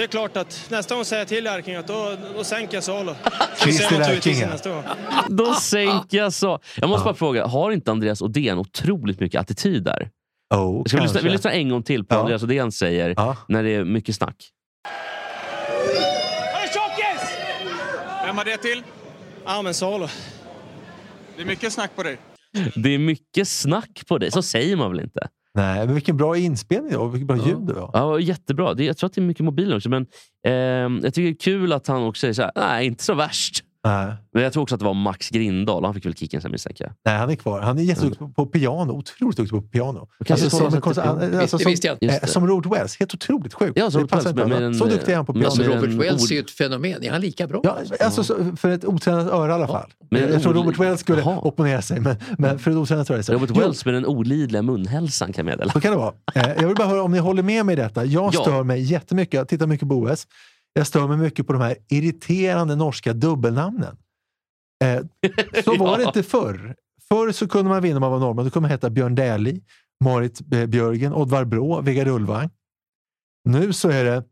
Speaker 6: Det är klart att nästa gång säger jag till Erking att då, då sänker jag Salo.
Speaker 3: Christer
Speaker 6: ser man naturligtvis
Speaker 3: Erking, ja.
Speaker 6: nästa gång.
Speaker 1: Då sänker jag så. Jag måste bara fråga, har inte Andreas Odén otroligt mycket attityd där?
Speaker 3: Oh,
Speaker 1: Ska vi, lyssna, vi lyssnar en gång till på
Speaker 3: Ja.
Speaker 1: Andreas Odén säger
Speaker 3: Ja.
Speaker 1: när det är mycket snack.
Speaker 5: Vem var det till?
Speaker 6: Ja, men Salo.
Speaker 5: Det är mycket snack på dig.
Speaker 1: Det är mycket snack på dig. Så säger man väl inte?
Speaker 3: Nej, men vilken bra inspelning och vilket bra ljud det var.
Speaker 1: Ja, jättebra. Det, jag tror att det är mycket mobilen också. Men, ehm, jag tycker det är kul att han också säger så här, nej, inte så värst.
Speaker 3: Nej.
Speaker 1: Men jag tror också att det var Max Grindahl. Han fick väl kicken sen misstänker jag.
Speaker 3: Nej, han är kvar. Han är jätteduktig på, på piano. Otroligt duktig på piano.
Speaker 1: kanske
Speaker 3: Alltså, som,
Speaker 1: det-
Speaker 3: alltså,
Speaker 2: Visst, det
Speaker 3: som, eh, som Robert Wells. Helt otroligt sjukt.
Speaker 1: Ja, som Robert Wells,
Speaker 3: Så
Speaker 1: en,
Speaker 3: duktig är han på piano.
Speaker 2: Alltså Robert Wells är ju ett fenomen. Är han lika bra?
Speaker 3: Ja, alltså, så- för ett otränat öra i alla fall.
Speaker 1: Men
Speaker 3: jag tror Robert Wells skulle
Speaker 1: Jaha.
Speaker 3: opponera sig, men, men för ett otränat öra.
Speaker 1: Robert
Speaker 3: Jo,
Speaker 1: Wells med den olidliga munhälsan kan jag meddela.
Speaker 3: Så kan det vara. Eh, jag vill bara höra om ni håller med mig i detta. Jag
Speaker 1: Ja.
Speaker 3: stör mig jättemycket. Jag tittar mycket på OS. Jag stör mig mycket på de här irriterande norska dubbelnamnen. Eh, så var det
Speaker 1: Ja.
Speaker 3: inte förr. Förr så kunde man vinna om man var norrman. Då kunde man heta Björn Dählie, Marit eh, Björgen, Oddvar Brå, Vegard Ulvang. Nu så är det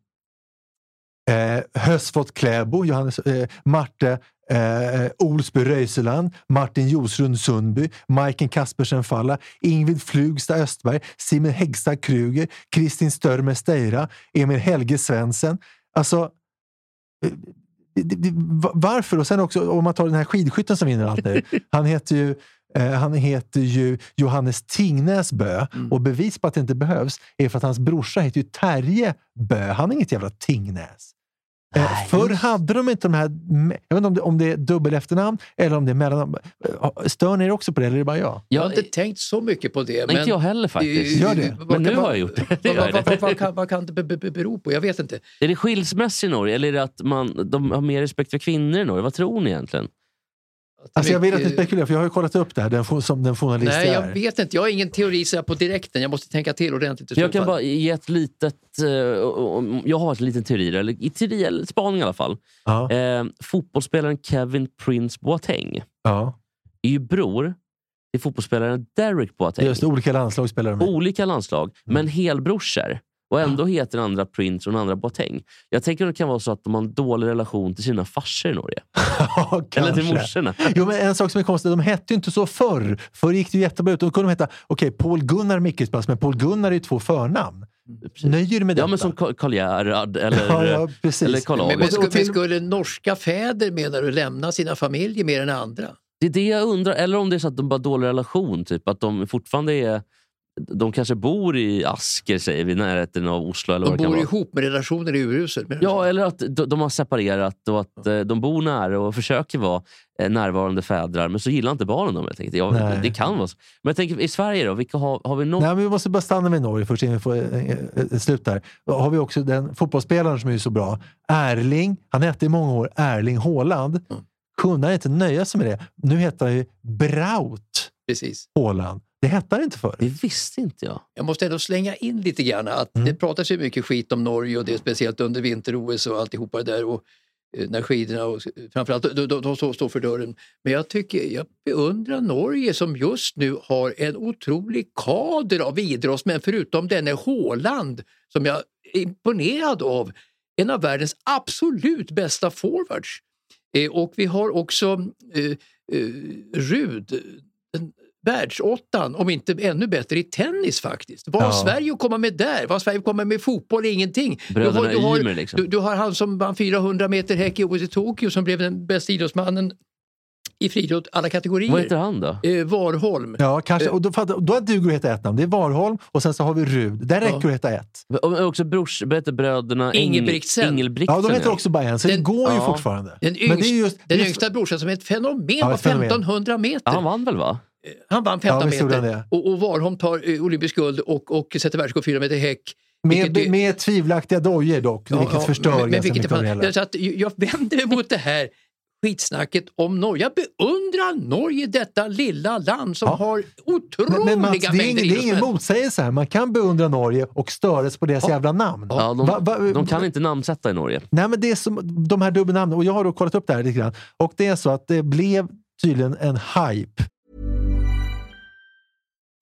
Speaker 3: eh, Hösfot Kläbo, Johannes, eh, Marte eh, Olsby Röiseland, Martin Josrund Sundby, Majken Kaspersen Falla, Ingvid Flugstad Östberg, Simon Häggstad Kruger, Kristin Störmer Steira, Emil Helge Svensson. Alltså, eh, varför? Och sen också om man tar den här skidskytten som vinner allt nu. Han heter ju eh, han heter ju Johannes Tingnäs Bö och bevis på att det inte behövs är för att hans brorsa heter ju Terje Bö. Han är inget jävla Tingnäs. Eh,
Speaker 1: Nej,
Speaker 3: förr
Speaker 1: just.
Speaker 3: hade de inte de här, jag vet inte om det, om det är dubbel efternamn eller om det är mellannamn. Eh, Stör ni er också på det eller är det bara jag?
Speaker 2: Jag har
Speaker 1: Jag,
Speaker 2: inte tänkt så mycket på det.
Speaker 1: nej, inte jag heller faktiskt.
Speaker 3: Gör det.
Speaker 2: vad
Speaker 1: Men nu
Speaker 2: kan-
Speaker 1: har jag gjort det.
Speaker 2: Vad, kan, det be- be- be- bero på? Jag vet inte.
Speaker 1: Är det skilsmässa i Norge eller är det att man, de har mer respekt för kvinnor i Norge? Vad tror ni egentligen?
Speaker 3: Alltså jag vill att ni spekulerar, för jag har ju kollat upp det här den, som den journalist
Speaker 2: Nej,
Speaker 3: jag
Speaker 2: jag
Speaker 3: är.
Speaker 2: vet inte. Jag har ingen teori så här på direkten. Jag måste tänka till ordentligt.
Speaker 1: Jag kan bara ge ett litet... eh, Jag har ett litet teori, eller i teori eller spaning i alla fall.
Speaker 3: Ja,
Speaker 1: Eh, fotbollsspelaren Kevin Prince Boateng
Speaker 3: ja.
Speaker 1: är ju bror till fotbollsspelaren Derek Boateng.
Speaker 3: Just olika landslag spelar de i.
Speaker 1: Olika landslag, men helbrorsor. Och ändå heter den andra Prince och den andra Boateng. Jag tänker att det kan vara så att de har en dålig relation till sina farsor i Norge.
Speaker 3: Ja,
Speaker 1: Eller till morsorna.
Speaker 3: Jo, men en sak som är konstig, de hette ju inte så förr. Förr gick det ju jättebra ut. Då kunde de heta, okej, Paul Gunnar Mickelspass, men Paul Gunnar är ju två förnamn. Nöjer du med detta?
Speaker 1: Ja, men som Karl Gerhard eller,
Speaker 3: Ja, ja, precis.
Speaker 1: eller Karl
Speaker 2: Men, men,
Speaker 1: August.
Speaker 2: skulle, men skulle norska fäder menar du lämna sina familjer mer än andra?
Speaker 1: Det är det jag undrar. Eller om det är så att de bara har dålig relation. Typ. Att de fortfarande är... De kanske bor i Asker, säger vi, i närheten av Oslo. Eller
Speaker 2: De
Speaker 1: vad kan
Speaker 2: bor
Speaker 1: vara.
Speaker 2: ihop med relationen är urusel. Men
Speaker 1: Ja, eller att de, de har separerat och att eh, de bor nära och försöker vara eh, närvarande fädrar, men så gillar inte barnen dem helt enkelt. Ja,
Speaker 3: Nej.
Speaker 1: det kan vara så. Men jag tänker, i Sverige då? Vilka har, har vi något?
Speaker 3: Nej, men vi måste bara stanna med Norge först innan vi får eh, eh, slut där. Har vi också den fotbollsspelaren som är så bra. Erling, han hette i många år Erling Haaland. Kunde han inte nöja sig med det? Nu heter han ju Braut
Speaker 2: Precis.
Speaker 3: Haaland. Det hette han inte förr.
Speaker 1: Det visste inte jag.
Speaker 2: Jag måste ändå slänga in lite grann att
Speaker 3: Mm.
Speaker 2: det pratas ju mycket skit om Norge och det är speciellt under vinter-OS och alltihopa det där. Och, eh, när skidorna och framförallt de, de, de står- står för dörren. Men jag tycker, jag beundrar Norge som just nu har en otrolig kader av idrottsmän förutom denne Håland som jag är imponerad av. En av världens absolut bästa forwards. Eh, och vi har också eh, eh, Rud, den världsåttan, om inte ännu bättre i tennis faktiskt. Vad har
Speaker 3: Ja.
Speaker 2: Sverige att komma med där? Vad har Sverige att komma med i fotboll? Ingenting.
Speaker 1: Bröderna
Speaker 2: du, har, du, har,
Speaker 1: Ymer liksom.
Speaker 2: du, du har han som vann 400 meter häck i OS i Tokyo som blev den bästa idrottsmannen i friidrott alla kategorier.
Speaker 1: Vad heter han då?
Speaker 2: Eh, Warholm.
Speaker 3: Ja, kanske.
Speaker 2: Eh.
Speaker 3: Och då, då duger det att heta ett namn. Det är Warholm och sen så har vi Rud. Där räcker det att heta ett.
Speaker 1: Och också brors, bröderna?
Speaker 2: Ingebrigtsen.
Speaker 1: Ingebrigtsen.
Speaker 3: Ja, de heter också bara en, så det
Speaker 2: Den-
Speaker 3: går ju
Speaker 1: ja.
Speaker 3: fortfarande.
Speaker 2: Den,
Speaker 3: Men
Speaker 2: yngst,
Speaker 3: det är just,
Speaker 2: den
Speaker 3: just-
Speaker 2: yngsta brorsan som är ett fenomen
Speaker 3: Ja,
Speaker 2: på
Speaker 3: ett fenomen.
Speaker 2: 1500 meter.
Speaker 1: Ja, han vann väl va?
Speaker 2: Han vann 15
Speaker 3: Ja,
Speaker 2: meter
Speaker 3: det.
Speaker 2: och, och Warholm tar eh, olympisk guld och, och sätter världsrekord 4 meter häck.
Speaker 3: med,
Speaker 2: vilket-
Speaker 3: med tvivelaktiga dojor dock,
Speaker 2: Ja,
Speaker 3: vilket
Speaker 2: ja,
Speaker 3: förstör
Speaker 2: men, men vilket
Speaker 3: det hela.
Speaker 2: så att Jag vänder mig mot det här skitsnacket om Norge. Jag beundrar Norge, detta lilla land som
Speaker 3: Ja.
Speaker 2: har otroliga
Speaker 3: Men, men Mats, det är,
Speaker 2: mängder
Speaker 3: ingen, det är ingen motsägelse här. Man kan beundra Norge och störas på deras jävla namn.
Speaker 1: Ja, de,
Speaker 3: Va- va-
Speaker 1: de kan inte namnsätta i Norge.
Speaker 3: Nej, men det är som de här dubbelnamnen. Och jag har då kollat upp det här lite grann. Och det är så att det blev tydligen en hype.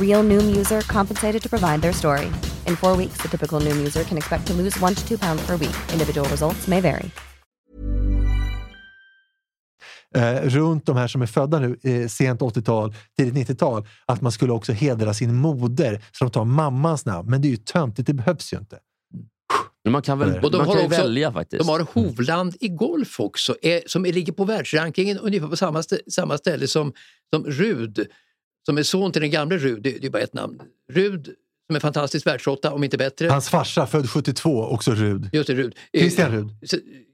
Speaker 7: Real Noom user compensated to provide their story. In four weeks, the typical Noom user can expect to lose one to two pounds per week. Individual results may vary.
Speaker 3: eh, runt de här som är födda nu, eh, sent 80-tal, tidigt 90-tal, att man skulle också hedra sin moder, så de tar mammans namn. Men det är ju töntigt, det behövs ju inte.
Speaker 1: Men man kan väl
Speaker 2: Och de
Speaker 1: man
Speaker 2: har
Speaker 1: kan
Speaker 2: också-
Speaker 1: välja faktiskt.
Speaker 2: De har Hovland i golf också, är, som ligger på världsrankingen ungefär på samma, stä- samma ställe som, som Rud, som är son till den gamle Rud. Det, det är bara ett namn. Rud, som är fantastisk världsåtta, om inte bättre.
Speaker 3: Hans farsa, född 72, också Rud.
Speaker 2: Just det, Rud. Eh,
Speaker 3: Christian Rud.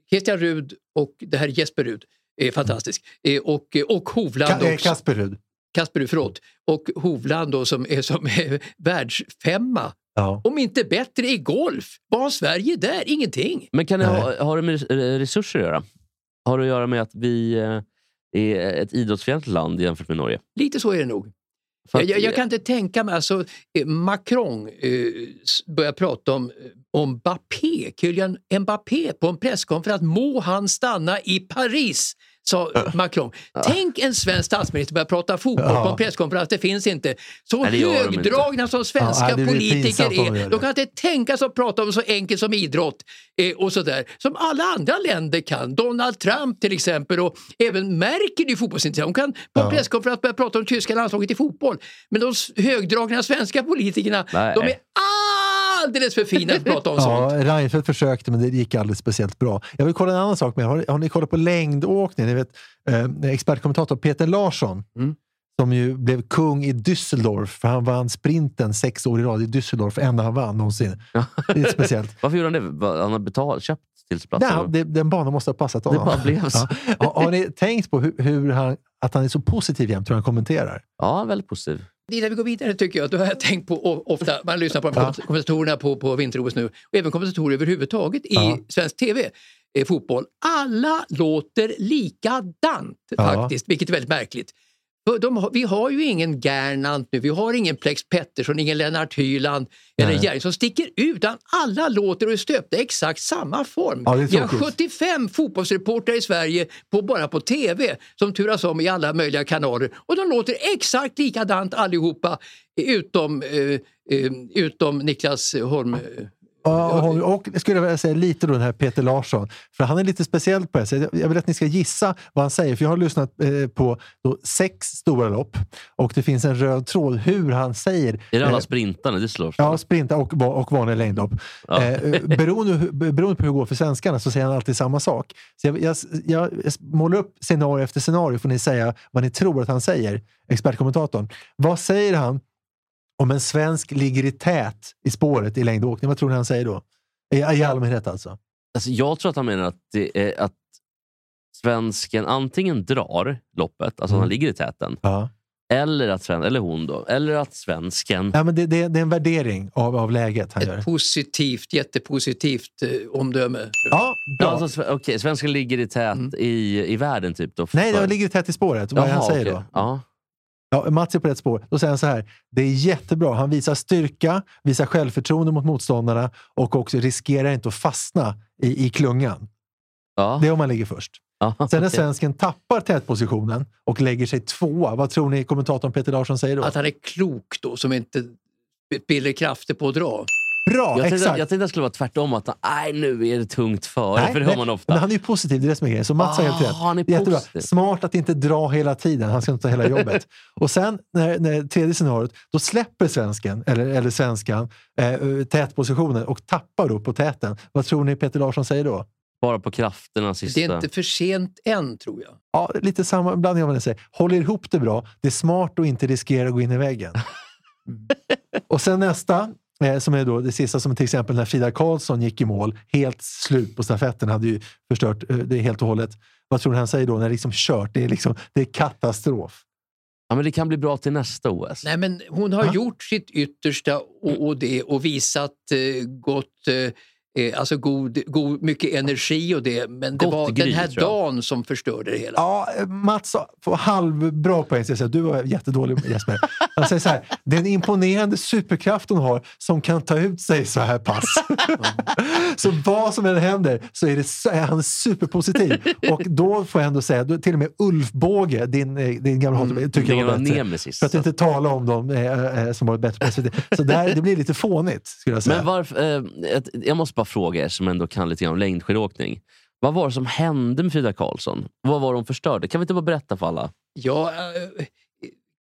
Speaker 2: Christian Rud och det här är Jesper Rud. är fantastisk. Eh, Och, och Hovland
Speaker 3: Ka- eh,
Speaker 2: också.
Speaker 3: Kasper Rud.
Speaker 2: Kasper Rud, förlåt. Och Hovland då som är, som är världsfemma.
Speaker 3: Ja.
Speaker 2: Om inte bättre i golf. Vad har Sverige där? Ingenting.
Speaker 1: Men kan det ha, har det med res- resurser att göra? Har det att göra med att vi eh, är ett idrottsfientligt land jämfört med Norge?
Speaker 2: Lite så är det nog. Jag, jag, jag kan inte tänka mig, alltså eh, Macron eh, börjar prata om, om Mbappé, Kylian Mbappé på en presskonferens. Må han stanna i Paris, sa Macron. Tänk en svensk statsminister börja prata fotboll på en presskonferens, det finns inte. Så
Speaker 1: Nej,
Speaker 2: högdragna som svenska
Speaker 3: Ja,
Speaker 2: politiker är, de kan inte tänka sig att prata om så enkelt som idrott eh, och sådär. Som alla andra länder kan. Donald Trump till exempel och även Merkel är fotbollsintresserad. Hon kan på en presskonferens börja prata om tyska landslaget i fotboll. Men de högdragna svenska politikerna,
Speaker 1: Nej.
Speaker 2: de är alldeles för fina att prata om sånt.
Speaker 3: Ja, Reinfeldt försökte, men det gick aldrig speciellt bra. Jag vill kolla en annan sak med. Har, har ni kollat på längdåkning? Ni vet, eh, expertkommentator Peter Larsson,
Speaker 2: Mm.
Speaker 3: som ju blev kung i Düsseldorf, för han vann sprinten sex år i rad i Düsseldorf, enda han vann någonsin. Det är speciellt.
Speaker 1: Varför gjorde han det? Han har betalt, köpt.
Speaker 3: Nej, det, den banan måste ha passat honom.
Speaker 1: bara blev så.
Speaker 3: Ja. Har, har ni tänkt på hur, hur han, att han är så positiv jämt, hur han kommenterar?
Speaker 1: Ja, väldigt positiv.
Speaker 2: Innan vi går vidare tycker jag, då har jag tänkt på ofta, man lyssnar på
Speaker 3: Ja.
Speaker 2: kommentatorerna på, på vinter-OS nu och även kommentatorer överhuvudtaget i
Speaker 3: Ja.
Speaker 2: svensk tv. eh, Fotboll. Alla låter likadant
Speaker 3: Ja.
Speaker 2: faktiskt, vilket är väldigt märkligt. De vi har ju ingen Gernandt nu, vi har ingen Plex Pettersson, ingen Lennart Hyland eller. Jerring som sticker ut. Utan alla låter och är stöpta i exakt samma form.
Speaker 3: Ja,
Speaker 2: vi har
Speaker 3: tråkigt.
Speaker 2: 75 fotbollsreportrar i Sverige på, bara på tv som turas om i alla möjliga kanaler och de låter exakt likadant allihopa utom, eh, eh, utom Niklas Holm.
Speaker 3: Ja, och, skulle jag vilja säga lite då den här Peter Larsson. För han är lite speciell på det sättet. Jag vill att ni ska gissa vad han säger. För jag har lyssnat eh, på sex stora lopp och det finns en röd tråd hur han säger.
Speaker 1: Är det alla
Speaker 3: eh,
Speaker 1: sprintarna? Det slår
Speaker 3: Ja, sprinta och, och vanliga längdlopp.
Speaker 1: Ja.
Speaker 3: Eh, beroende, hu- beroende på hur det går för svenskarna så säger han alltid samma sak. Så jag, jag, jag, jag målar upp scenario efter scenario får ni säga vad ni tror att han säger, expertkommentatorn. Vad säger han om en svensk ligger i tät i spåret i längdåkning? Vad tror ni han säger då? I, i allmänhet alltså.
Speaker 1: Alltså, jag tror att han menar att, det är, att svensken antingen drar loppet, alltså
Speaker 3: Mm.
Speaker 1: han ligger i täten,
Speaker 3: Ja.
Speaker 1: eller, att, sven- eller hon då, eller att svensken...
Speaker 3: Ja, men det, det, det är en värdering av, av läget han gör.
Speaker 2: Ett positivt, jättepositivt eh, omdöme.
Speaker 3: Ja,
Speaker 1: Ja,
Speaker 3: bra.
Speaker 1: alltså, okej, svensken ligger i tät i, i världen typ då?
Speaker 3: Nej,
Speaker 1: för-
Speaker 3: jag ligger i tät i spåret. Vad det han
Speaker 1: Jaha,
Speaker 3: säger
Speaker 1: okej.
Speaker 3: då?
Speaker 1: Ja.
Speaker 3: Ja, Mats är på rätt spår. Då säger han så här. Det är jättebra. Han visar styrka, visar självförtroende mot motståndarna och också riskerar inte att fastna i, i klungan.
Speaker 1: Ja.
Speaker 3: Det är om man ligger först.
Speaker 1: Ja,
Speaker 3: Sen när svensken tappar tätpositionen och lägger sig tvåa, vad tror ni kommentatorn Peter Larsson säger då?
Speaker 2: Att han är klok då, som inte spiller krafter på att dra.
Speaker 3: Bra,
Speaker 1: Jag tänkte,
Speaker 3: exakt!
Speaker 1: jag tänkte att det skulle vara tvärtom, att han, nej nu är det tungt före,
Speaker 3: Nej,
Speaker 1: för det
Speaker 3: nej,
Speaker 1: hör man ofta.
Speaker 3: Men han är ju positiv, det är det som är grejen. Så Mats har helt
Speaker 1: Ah,
Speaker 3: rätt.
Speaker 1: han är
Speaker 3: Jättebra.
Speaker 1: positiv.
Speaker 3: Smart att inte dra hela tiden, han ska inte ta hela jobbet. och sen, när, när tredje scenariot, då släpper svensken, eller, eller svenskan, eh, tätpositionen och tappar då på täten. Vad tror ni Peter Larsson säger då?
Speaker 1: Bara på krafterna sista.
Speaker 2: Det är inte för sent än, tror jag.
Speaker 3: Ja, lite samma blandning av vad ni säger. Håller ihop det bra. Det är smart att inte riskera att gå in i väggen. och sen nästa, eh, som är då det sista, som till exempel när Frida Karlsson gick i mål, helt slut på stafetten, hade ju förstört eh, det helt och hållet. Vad tror ni han säger då när det är liksom kört? Det är, liksom, det är katastrof.
Speaker 1: Ja, men det kan bli bra till nästa OS.
Speaker 2: Nej, men hon har
Speaker 3: Va?
Speaker 2: gjort sitt yttersta och, och, det, och visat eh, gott, eh, eh, alltså god, god, mycket energi och det. Men det
Speaker 1: Gott
Speaker 2: var
Speaker 1: gry,
Speaker 2: den här dagen som förstörde det hela.
Speaker 3: Ja, eh, Mats får halvbra poäng. jag säga. Du var jättedålig Jesper. Han säger så här, det är en imponerande superkraft hon har som kan ta ut sig så här pass. så vad som än händer så är, det, är han superpositiv. Och då får jag ändå säga, då, till och med Ulf Båge, din, eh, din gamla mm, tycker
Speaker 1: Det
Speaker 3: jag var bättre.
Speaker 1: nemesis.
Speaker 3: För att inte tala om dem eh, eh, som var bättre på SVT. Så där, det blir lite fånigt, skulle jag säga.
Speaker 1: Men varför, eh, ett, jag måste bara fråga er som ändå kan lite grann om längdskidåkning. Vad var det som hände med Frida Karlsson? Vad var det hon förstörde? Kan vi inte bara berätta för alla?
Speaker 2: Ja, eh,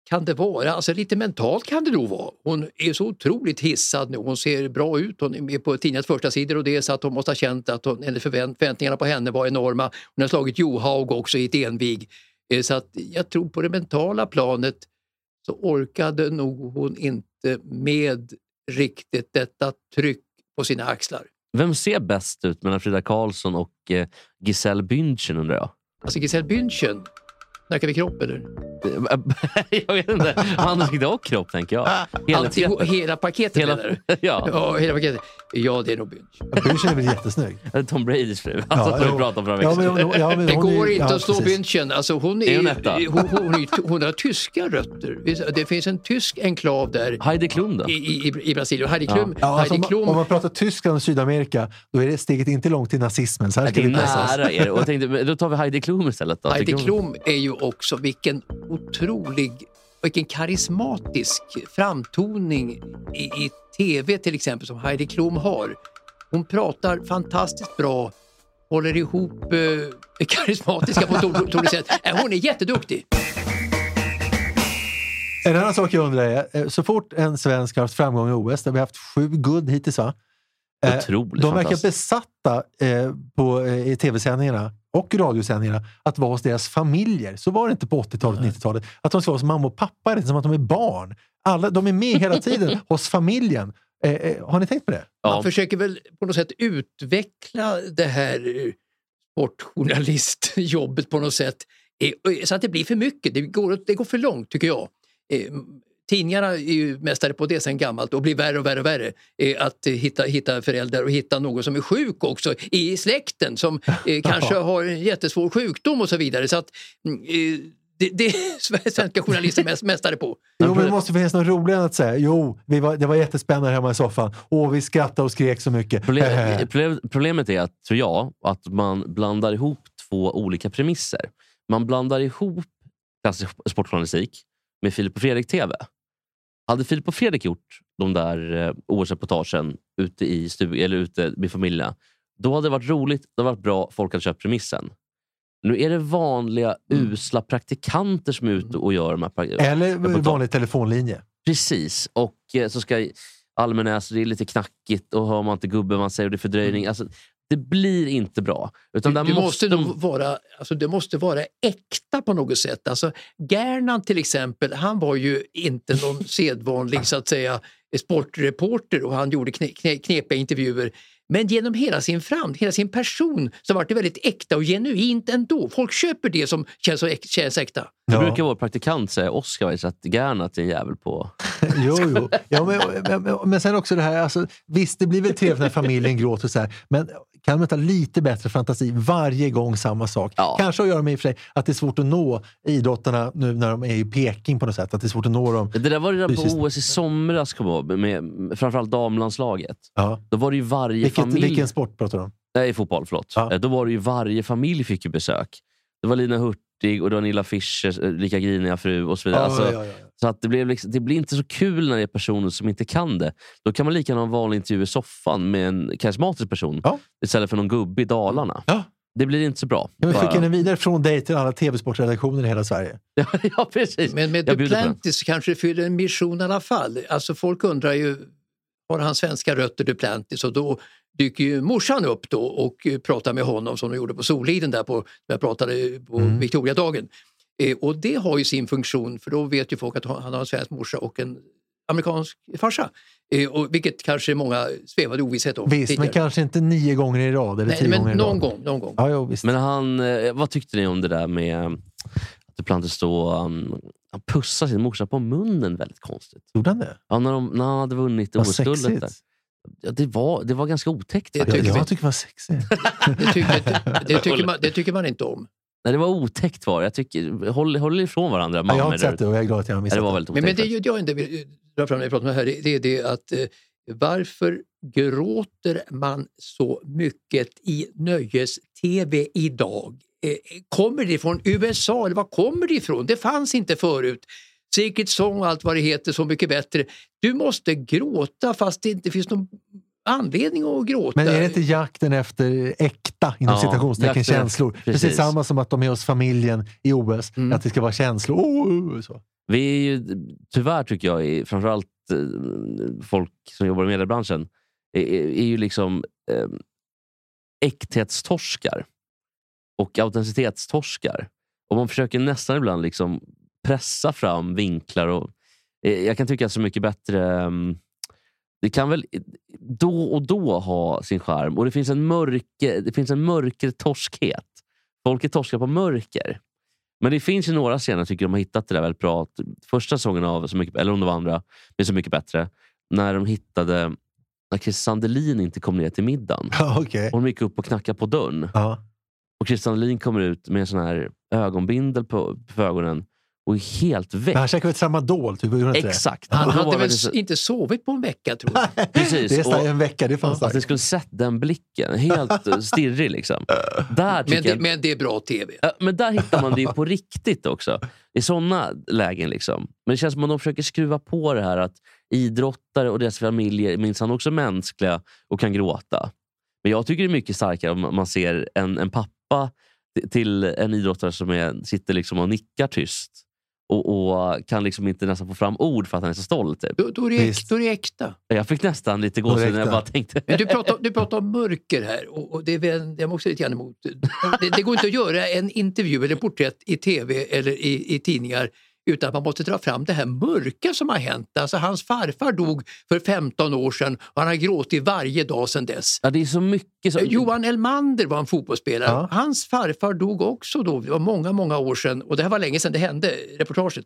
Speaker 2: kan det vara? Alltså lite mentalt kan det nog vara. Hon är så otroligt hissad nu. Hon ser bra ut. Hon är med på tidningens första sidor och det är så att hon måste ha känt att hon, eller förvänt, förväntningarna på henne var enorma. Hon har slagit Johaug också i ett envig. Eh, så att jag tror på det mentala planet så orkade nog hon inte med riktigt detta tryck på sina axlar.
Speaker 1: Vem ser bäst ut mellan Frida Karlsson och eh, Giselle Bündchen undrar jag?
Speaker 2: Alltså Giselle Bündchen, snackar vi kropp eller?
Speaker 1: jag vet inte. Ansikte och kropp tänker jag. Helhetsgreppet.
Speaker 2: hela paketet
Speaker 1: Hela,
Speaker 2: menar du?
Speaker 1: ja,
Speaker 2: Ja, hela paketet. Ja, det är nog Bündchen.
Speaker 3: Bündchen är väl jättesnugg?
Speaker 1: Tom Bradys fru. Alltså,
Speaker 3: Ja,
Speaker 1: som vi pratade om
Speaker 3: Ja, men, ja, men
Speaker 2: Det
Speaker 3: hon är-
Speaker 2: går inte
Speaker 3: ja,
Speaker 2: att slå. Bündchen. Alltså hon, är,
Speaker 1: Är hon
Speaker 2: hon, hon, är, hon har tyska rötter. Det finns en tysk enklav där
Speaker 1: Heidi Klum då?
Speaker 2: i, i, i Brasilien. Heidi Klum,
Speaker 3: Ja, alltså,
Speaker 2: Heidi
Speaker 3: om,
Speaker 2: Klum
Speaker 3: om man pratar Tyskland och Sydamerika, då är det steget inte långt till nazismen. Så här ska
Speaker 1: Det är
Speaker 3: vi
Speaker 1: nära er. Och tänkte, då tar vi Heidi Klum istället. Då.
Speaker 2: Heidi Klum är ju också vilken otrolig, vilken karismatisk framtoning i, i tv till exempel som Heidi Klum har. Hon pratar fantastiskt bra, håller ihop eh, karismatiska på ett otroligt sätt. Eh, Hon är jätteduktig.
Speaker 3: En annan sak jag undrar är, eh, så fort en svensk har haft framgång i OS, där vi har haft sju guld hittills va? Eh,
Speaker 1: Otroligt
Speaker 3: De verkar besatta eh, på, eh, i tv-sändningarna och radiosändningarna att vara hos deras familjer. Så var det inte på 80-talet och 90-talet. Att de ska vara hos mamma och pappa, det är som att de är barn. Alla, de är med hela tiden hos familjen. Eh, eh, har ni tänkt på det?
Speaker 2: Man försöker väl på något sätt utveckla det här eh, sportjournalistjobbet på något sätt eh, så att det blir för mycket. Det går, det går för långt tycker jag. Tidningarna är ju mästare på det sen gammalt och blir värre och värre och värre. Eh, Att hitta, hitta föräldrar och hitta någon som är sjuk också i släkten som eh, kanske har en jättesvår sjukdom och så vidare. Så att, mm, eh, det, det är svenska journalister mest, mästare på.
Speaker 3: Jo, men det måste finnas något roligare än att säga jo, vi var, det var jättespännande hemma i soffan. Åh, vi skrattade och skrek så mycket.
Speaker 1: Problem, problem- problemet är, att, tror jag, att man blandar ihop två olika premisser. Man blandar ihop klassisk sportjournalistik med Filip och Fredrik-TV. Hade Filip och Fredrik gjort de där eh, OS-reportagen ute, i stu- eller ute med familjerna, då hade det varit roligt, det hade varit bra, folk hade köpt premissen. Nu är det vanliga usla praktikanter som är ute och gör de här
Speaker 3: Eller
Speaker 1: reportagen.
Speaker 3: vanlig telefonlinje.
Speaker 1: Precis. Och eh, så ska Almenäs, det är lite knackigt och hör man inte gubben man säger och det är fördröjning. Alltså, det blir inte bra. Utan
Speaker 2: det, måste
Speaker 1: måste
Speaker 2: vara, alltså det måste vara äkta på något sätt. Alltså Gernand till exempel, han var ju inte någon sedvanlig så att säga sportreporter och han gjorde kne, kne, knepiga intervjuer. Men genom hela sin fram, hela sin person så var det väldigt äkta och genuint ändå. Folk köper det som känns, äk, känns äkta.
Speaker 1: Det brukar vår praktikant säga, Oscar, att Gernat är en jävel på...
Speaker 3: Jo, jo. Ja, men, men, men, sen också det här, alltså, visst det blir väl trevligt när familjen gråter och så här, men kan man inte ha lite bättre fantasi varje gång samma sak? Kanske att göra med i och för sig att det är svårt att nå idrottarna nu när de är i Peking på något sätt. Att det är svårt att nå dem.
Speaker 1: Det där var det där
Speaker 3: fysiskt.
Speaker 1: på OS i somras, kom jag med, framförallt damlandslaget.
Speaker 3: Ja.
Speaker 1: Då var det ju varje
Speaker 3: Vilket,
Speaker 1: familj...
Speaker 3: vilken sport pratar du om?
Speaker 1: Nej, fotboll. Förlåt. Eh, Då var det ju varje familj fick ju besök. Det var Lina Hurtig och Nilla Fischers eh, lika griniga fru och så vidare.
Speaker 3: Ja,
Speaker 1: alltså,
Speaker 3: ja, ja,
Speaker 1: Så att det, blev liksom, det blir inte så kul när det är personer som inte kan det. Då kan man lika gärna ha en vanlig intervju i soffan med en karismatisk person istället för någon gubbe i Dalarna. Det blir inte så bra.
Speaker 3: Vi
Speaker 1: Bara-
Speaker 3: skicka den vidare från dig till alla tv-sportredaktioner i hela Sverige?
Speaker 1: ja, precis.
Speaker 2: Men med. Duplantis kanske fyller en mission i alla fall. Alltså folk undrar ju, har han svenska rötter Duplantis? Och då dyker ju morsan upp då och pratar med honom som de gjorde på Soliden där på, när jag pratade på
Speaker 3: Mm.
Speaker 2: Victoriadagen. Eh, och det har ju sin funktion för då vet ju folk att han har en svensk morsa och en amerikansk farsa. Eh, och, vilket kanske många svävade i ovisshet om
Speaker 3: Visst, men kanske inte nio gånger i rad eller
Speaker 2: Nej,
Speaker 3: tio
Speaker 2: men
Speaker 3: gånger i
Speaker 2: någon
Speaker 3: rad.
Speaker 2: gång, någon gång.
Speaker 3: Ja, jo, visst.
Speaker 1: Men han, eh, vad tyckte ni om det där med att Duplantis stå um, han pussade sin morsa på munnen väldigt konstigt?
Speaker 3: Gjorde han det?
Speaker 1: Ja, när, de, när han hade vunnit OS-guldet. Ja, det, var, det var ganska otäckt.
Speaker 2: Det tycker vi.
Speaker 3: Jag tycker det var sexigt.
Speaker 2: Det tycker, det, tycker man, det tycker man inte om.
Speaker 1: Nej, det var otäckt var. Jag tycker, håll, håll ifrån varandra.
Speaker 3: Ja, jag har inte sett det och jag är glad att jag har
Speaker 1: Nej,
Speaker 3: missat
Speaker 1: det var väldigt
Speaker 2: Men,
Speaker 1: otäckt.
Speaker 2: men det jag inte vill eh, dra fram när jag pratar om det här, det är det att eh, varför gråter man så mycket i nöjes-tv idag? Eh, kommer det från USA eller var kommer det ifrån? Det fanns inte förut. Secret Song och allt vad det heter, Så mycket bättre. Du måste gråta fast det inte finns någon anledning att gråta.
Speaker 3: Men är det inte jakten efter äkta, inom
Speaker 1: Ja,
Speaker 3: citationstecken, känslor? Precis.
Speaker 1: precis.
Speaker 3: samma som att de är hos familjen i OS,
Speaker 2: Mm.
Speaker 3: att det ska vara känslor. Oh, så.
Speaker 1: Vi är ju, tyvärr tycker jag, framförallt eh, folk som jobbar i mediebranschen, är, är ju liksom eh, äkthetstorskar och autenticitetstorskar. Och man försöker nästan ibland liksom pressa fram vinklar. Och, eh, jag kan tycka att Så mycket bättre ehm, det kan väl då och då ha sin charm. Och det finns en mörker, det finns en mörkertorskhet. Folk är torskar på mörker. Men det finns ju några scener tycker de har hittat det där väldigt bra. Första säsongen av, så mycket, eller om det var andra, med Så mycket bättre. När de hittade, när Chris Sandelin inte kom ner till middagen. Och de gick upp och knackade på dörren.
Speaker 3: Ja.
Speaker 1: Och Chris Sandelin kommer ut med en sån här ögonbindel på, på ögonen och är helt väck.
Speaker 3: Men han käkade väl tramadol, typ, han?
Speaker 1: Exakt.
Speaker 2: Han
Speaker 1: var
Speaker 2: hade
Speaker 1: det
Speaker 2: väl
Speaker 1: så-
Speaker 2: inte sovit på en vecka tror jag.
Speaker 1: Precis.
Speaker 3: Det är
Speaker 1: och-
Speaker 3: en vecka, det fanns
Speaker 1: Att det skulle sett den blicken. Helt eh, stirrig liksom. Där
Speaker 2: Men det,
Speaker 1: jag,
Speaker 2: men det är bra tv.
Speaker 1: Men där hittar man det ju på riktigt också. I såna lägen. liksom. Men det känns som att de försöker skruva på det här att idrottare och deras familjer är minsann också mänskliga och kan gråta. Men jag tycker det är mycket starkare om man ser en, en pappa till en idrottare som är, sitter liksom och nickar tyst och, och kan liksom inte nästan få fram ord för att han är så stolt. Typ.
Speaker 2: Då, då, är det, äk- då är det äkta.
Speaker 1: Jag fick nästan lite gåshud när jag
Speaker 3: äkta.
Speaker 1: bara tänkte...
Speaker 2: Men du pratar, du pratar om mörker här och, och det är väl, jag också lite grann emot. Det, det går inte att göra en intervju eller porträtt i tv eller i, i tidningar utan att man måste dra fram det här mörka som har hänt. Alltså hans farfar dog för 15 år sedan och han har gråtit varje dag sedan dess.
Speaker 1: Ja, det är så mycket.
Speaker 2: Eh, Johan Elmander var en fotbollsspelare.
Speaker 3: Ja.
Speaker 2: Hans farfar dog också då, det var många, många år sedan och det här var länge sedan det hände, reportaget.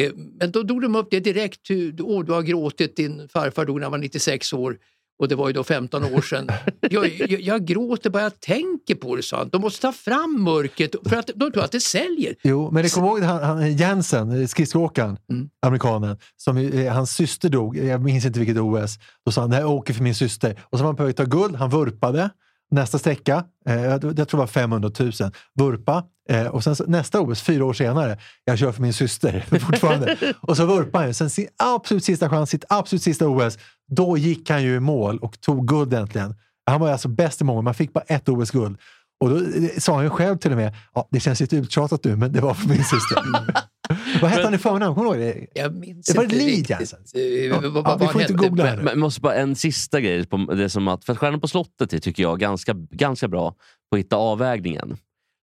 Speaker 2: Eh, Men då drog de upp det direkt, hur- åh du har gråtit, din farfar dog när han var 96 år och det var ju då 15 år sedan. Jag, jag, jag gråter bara jag tänker på det, sa han. De måste ta fram mörkret för att de tror att det säljer.
Speaker 3: Jo, men det kommer ihåg han, han, Jensen, skridskoåkaren, amerikanen, som, eh, hans syster dog, jag minns inte vilket OS. Då sa han, nej, jag åker för min syster. Och så var han på väg att ta guld, han vurpade. Nästa sträcka, eh, jag, tror det var 500 000, vurpa. Eh, och sen nästa OS, fyra år senare, jag kör för min syster fortfarande. och så vurpade han. Sen sin absolut sista chans, sitt absolut sista OS, då gick han ju i mål och tog guld äntligen. Han var alltså bäst i många, man fick bara ett OS-guld. Och då eh, sa han ju själv till och med, ja, det känns lite uttjatat nu, men det var för min syster. Vad hette han i förnamn? Kommer du ihåg det?
Speaker 2: Jag minns
Speaker 3: Det var
Speaker 2: inte riktigt,
Speaker 3: Jensen.
Speaker 2: eh,
Speaker 3: Ja, vi får inte
Speaker 2: hette.
Speaker 3: googla här
Speaker 1: Men,
Speaker 3: nu.
Speaker 1: måste bara en sista grej. På det är som att, för Stjärnan på slottet är, tycker jag ganska, ganska bra på att hitta avvägningen.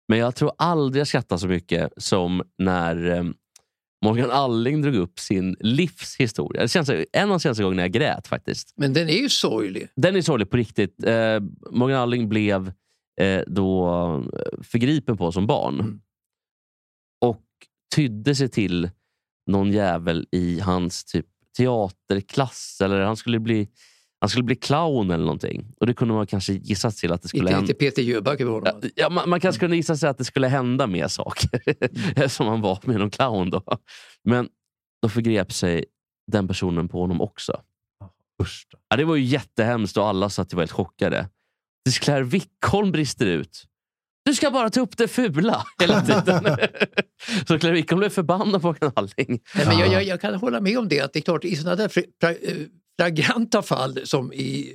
Speaker 1: Men jag tror aldrig jag skrattar så mycket som när eh, Morgan Alling drog upp sin livshistoria. Det känns, en av de senaste gångerna jag grät faktiskt.
Speaker 2: Men den är ju sorglig.
Speaker 1: Den är sorglig på riktigt. Eh, Morgan Alling blev eh, då förgripen på som barn.
Speaker 2: Mm.
Speaker 1: Och tydde sig till någon jävel i hans typ teaterklass. Eller han skulle bli han skulle bli clown eller någonting. Och det kunde man kanske gissa till att det skulle hända.
Speaker 2: inte Peter Jöback över honom.
Speaker 1: Ja, ja, man, man kanske kunde gissa sig att det skulle hända mer saker. Eftersom han var med någon clown då. Men då förgrep sig den personen på honom också.
Speaker 3: Usch.
Speaker 1: Ja, det var ju jättehemskt och alla satt var helt chockade. Tills Claire Wickholm brister ut. Du ska bara ta upp det fula hela tiden. Så Wickholm blev förbannad på Morgan Alling.
Speaker 2: Nej, men jag, jag, jag kan hålla med om det, att det är klart i sådana där eh, flagranta fall som i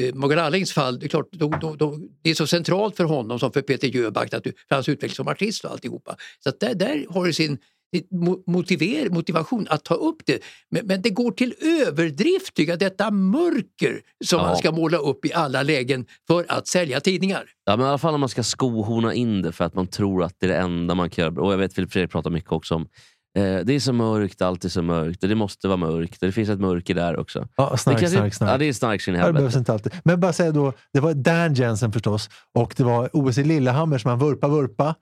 Speaker 2: eh, Morgan Allings fall, det är klart, då, då, då, det är så centralt för honom som för Peter Jöback, att du, för hans utveckling som artist och alltihopa. Så där, där har du sin motiver, motivation att ta upp det. Men, men det går till överdrift, tycker jag, detta mörker som
Speaker 1: Ja.
Speaker 2: man ska måla upp i alla lägen för att sälja tidningar.
Speaker 1: Ja, men i alla fall om man ska skohorna in det för att man tror att det är det enda man kan göra. Och jag vet Filip Fredrik pratar mycket också om eh, det är så mörkt, allt är så mörkt och det måste vara mörkt. Och det finns ett mörker där också.
Speaker 3: Ja, snark,
Speaker 1: det
Speaker 3: snark, snark.
Speaker 1: Ja, det är snark så in i
Speaker 3: Ja, det behövs
Speaker 1: helvete.
Speaker 3: inte alltid. Men bara säga då, det var Dan Jensen förstås och det var OS i Lillehammer som han vurpa vurpa.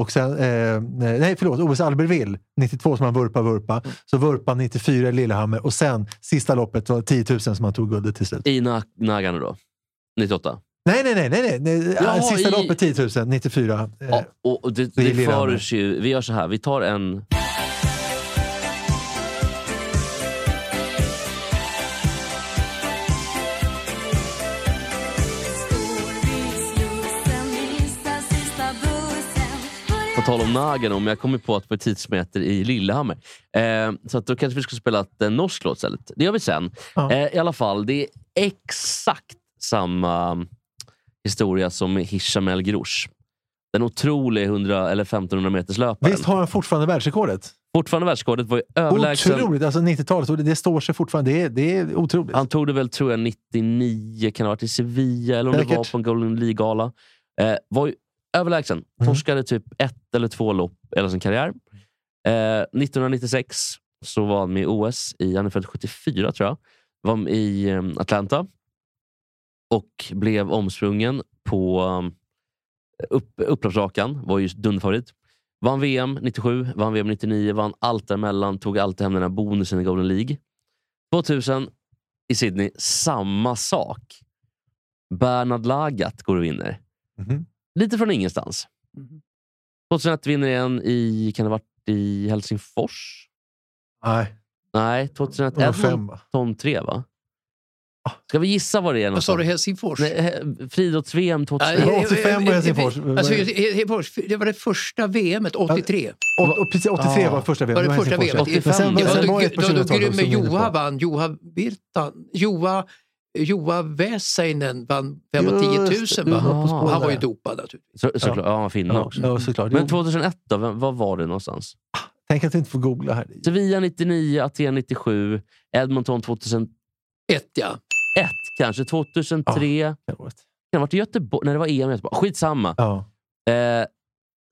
Speaker 3: Och sen, eh, nej förlåt, OS Albertville 92 som han vurpa vurpa. Så vurpa 94 i Lillehammer och sen sista loppet var 10 000 som han tog guldet till slut.
Speaker 1: I Na- Nagano då? 98?
Speaker 3: Nej, nej, nej. nej, nej.
Speaker 1: Jaha,
Speaker 3: sista
Speaker 1: i-
Speaker 3: loppet 10 000, 94. Eh,
Speaker 1: Ja, och det,
Speaker 3: det
Speaker 1: det ju, vi gör så här, vi tar en... tal om Nagano, men jag kommer på att det var tidsmäter i Lillehammer. Eh, så att då kanske vi ska spela ett eh, norskt låt istället. Det gör vi sen.
Speaker 3: Ja.
Speaker 1: Eh, I alla fall, det är exakt samma historia som med Hisham El Grouch. Den otroliga 100 eller 1500 meters löparen.
Speaker 3: Visst har han fortfarande världsrekordet?
Speaker 1: Fortfarande världsrekordet var ju överlägsen.
Speaker 3: Otroligt! Alltså 90-talet, och det, det står sig fortfarande. Det är, det är otroligt.
Speaker 1: Han tog det väl, tror jag, 99, kan det ha varit i Sevilla eller om det
Speaker 3: Säkert.
Speaker 1: var på en Golden League-gala. Eh, var ju överlägsen.
Speaker 3: Mm.
Speaker 1: Torskade typ ett eller två lopp hela sin karriär. Eh, 1996 så var han med i OS, i, han är född 74 tror jag. Var i eh, Atlanta och blev omsprungen på um, upp, upploppsrakan. Var ju dunderfavorit. Vann VM 97, vann VM 99, vann allt däremellan. Tog alltid hem den här bonusen i Golden League. 2000 i Sydney, samma sak. Bernard Lagat går och vinner.
Speaker 3: Mhm.
Speaker 1: Lite från ingenstans. 2001 vinner igen i, kan det varit i Helsingfors?
Speaker 3: Nej,
Speaker 1: Nej, 2001
Speaker 3: det var fem va?
Speaker 1: Edmonton 3 va? Ska vi gissa vad det är?
Speaker 2: Vad sa du? Helsingfors?
Speaker 1: Nej, Friidrotts-VM 2001.
Speaker 3: Det var 85 och Helsingfors.
Speaker 2: Alltså, Helsingfors, det var det första VMet, 83.
Speaker 3: Och, och precis, 83
Speaker 1: Ja.
Speaker 3: var första VM.
Speaker 2: Var det
Speaker 3: var
Speaker 2: första
Speaker 3: Helsingfors.
Speaker 2: VMet?
Speaker 3: Men sen,
Speaker 1: Det
Speaker 2: Det
Speaker 3: sen
Speaker 2: var
Speaker 3: var
Speaker 2: då,
Speaker 3: ett på
Speaker 2: då, då
Speaker 3: 2000-talet
Speaker 2: Grymme
Speaker 3: som vi är inne på.
Speaker 2: Joha vann. Joha Virtan. Joha, Joha Väsäinen vann 5 och 10 000.
Speaker 3: Just det,
Speaker 2: Va?
Speaker 3: var
Speaker 2: Och han var ju dopad naturligtvis.
Speaker 1: Så, såklart, ja. han finna
Speaker 3: Ja,
Speaker 1: också.
Speaker 3: ja, såklart.
Speaker 1: Men
Speaker 3: Jo,
Speaker 1: 2001 då? Vem- Vad var det någonstans?
Speaker 3: Tänk att du inte får googla här.
Speaker 1: Sevilla 99, Aten 97, Edmonton 2001
Speaker 2: Ett ja.
Speaker 1: kanske. 2003.
Speaker 3: Det året.
Speaker 1: Kan det ha varit i Göteborg? Nej, det var EM i Göteborg. Skitsamma.
Speaker 3: Ja.
Speaker 1: Eh,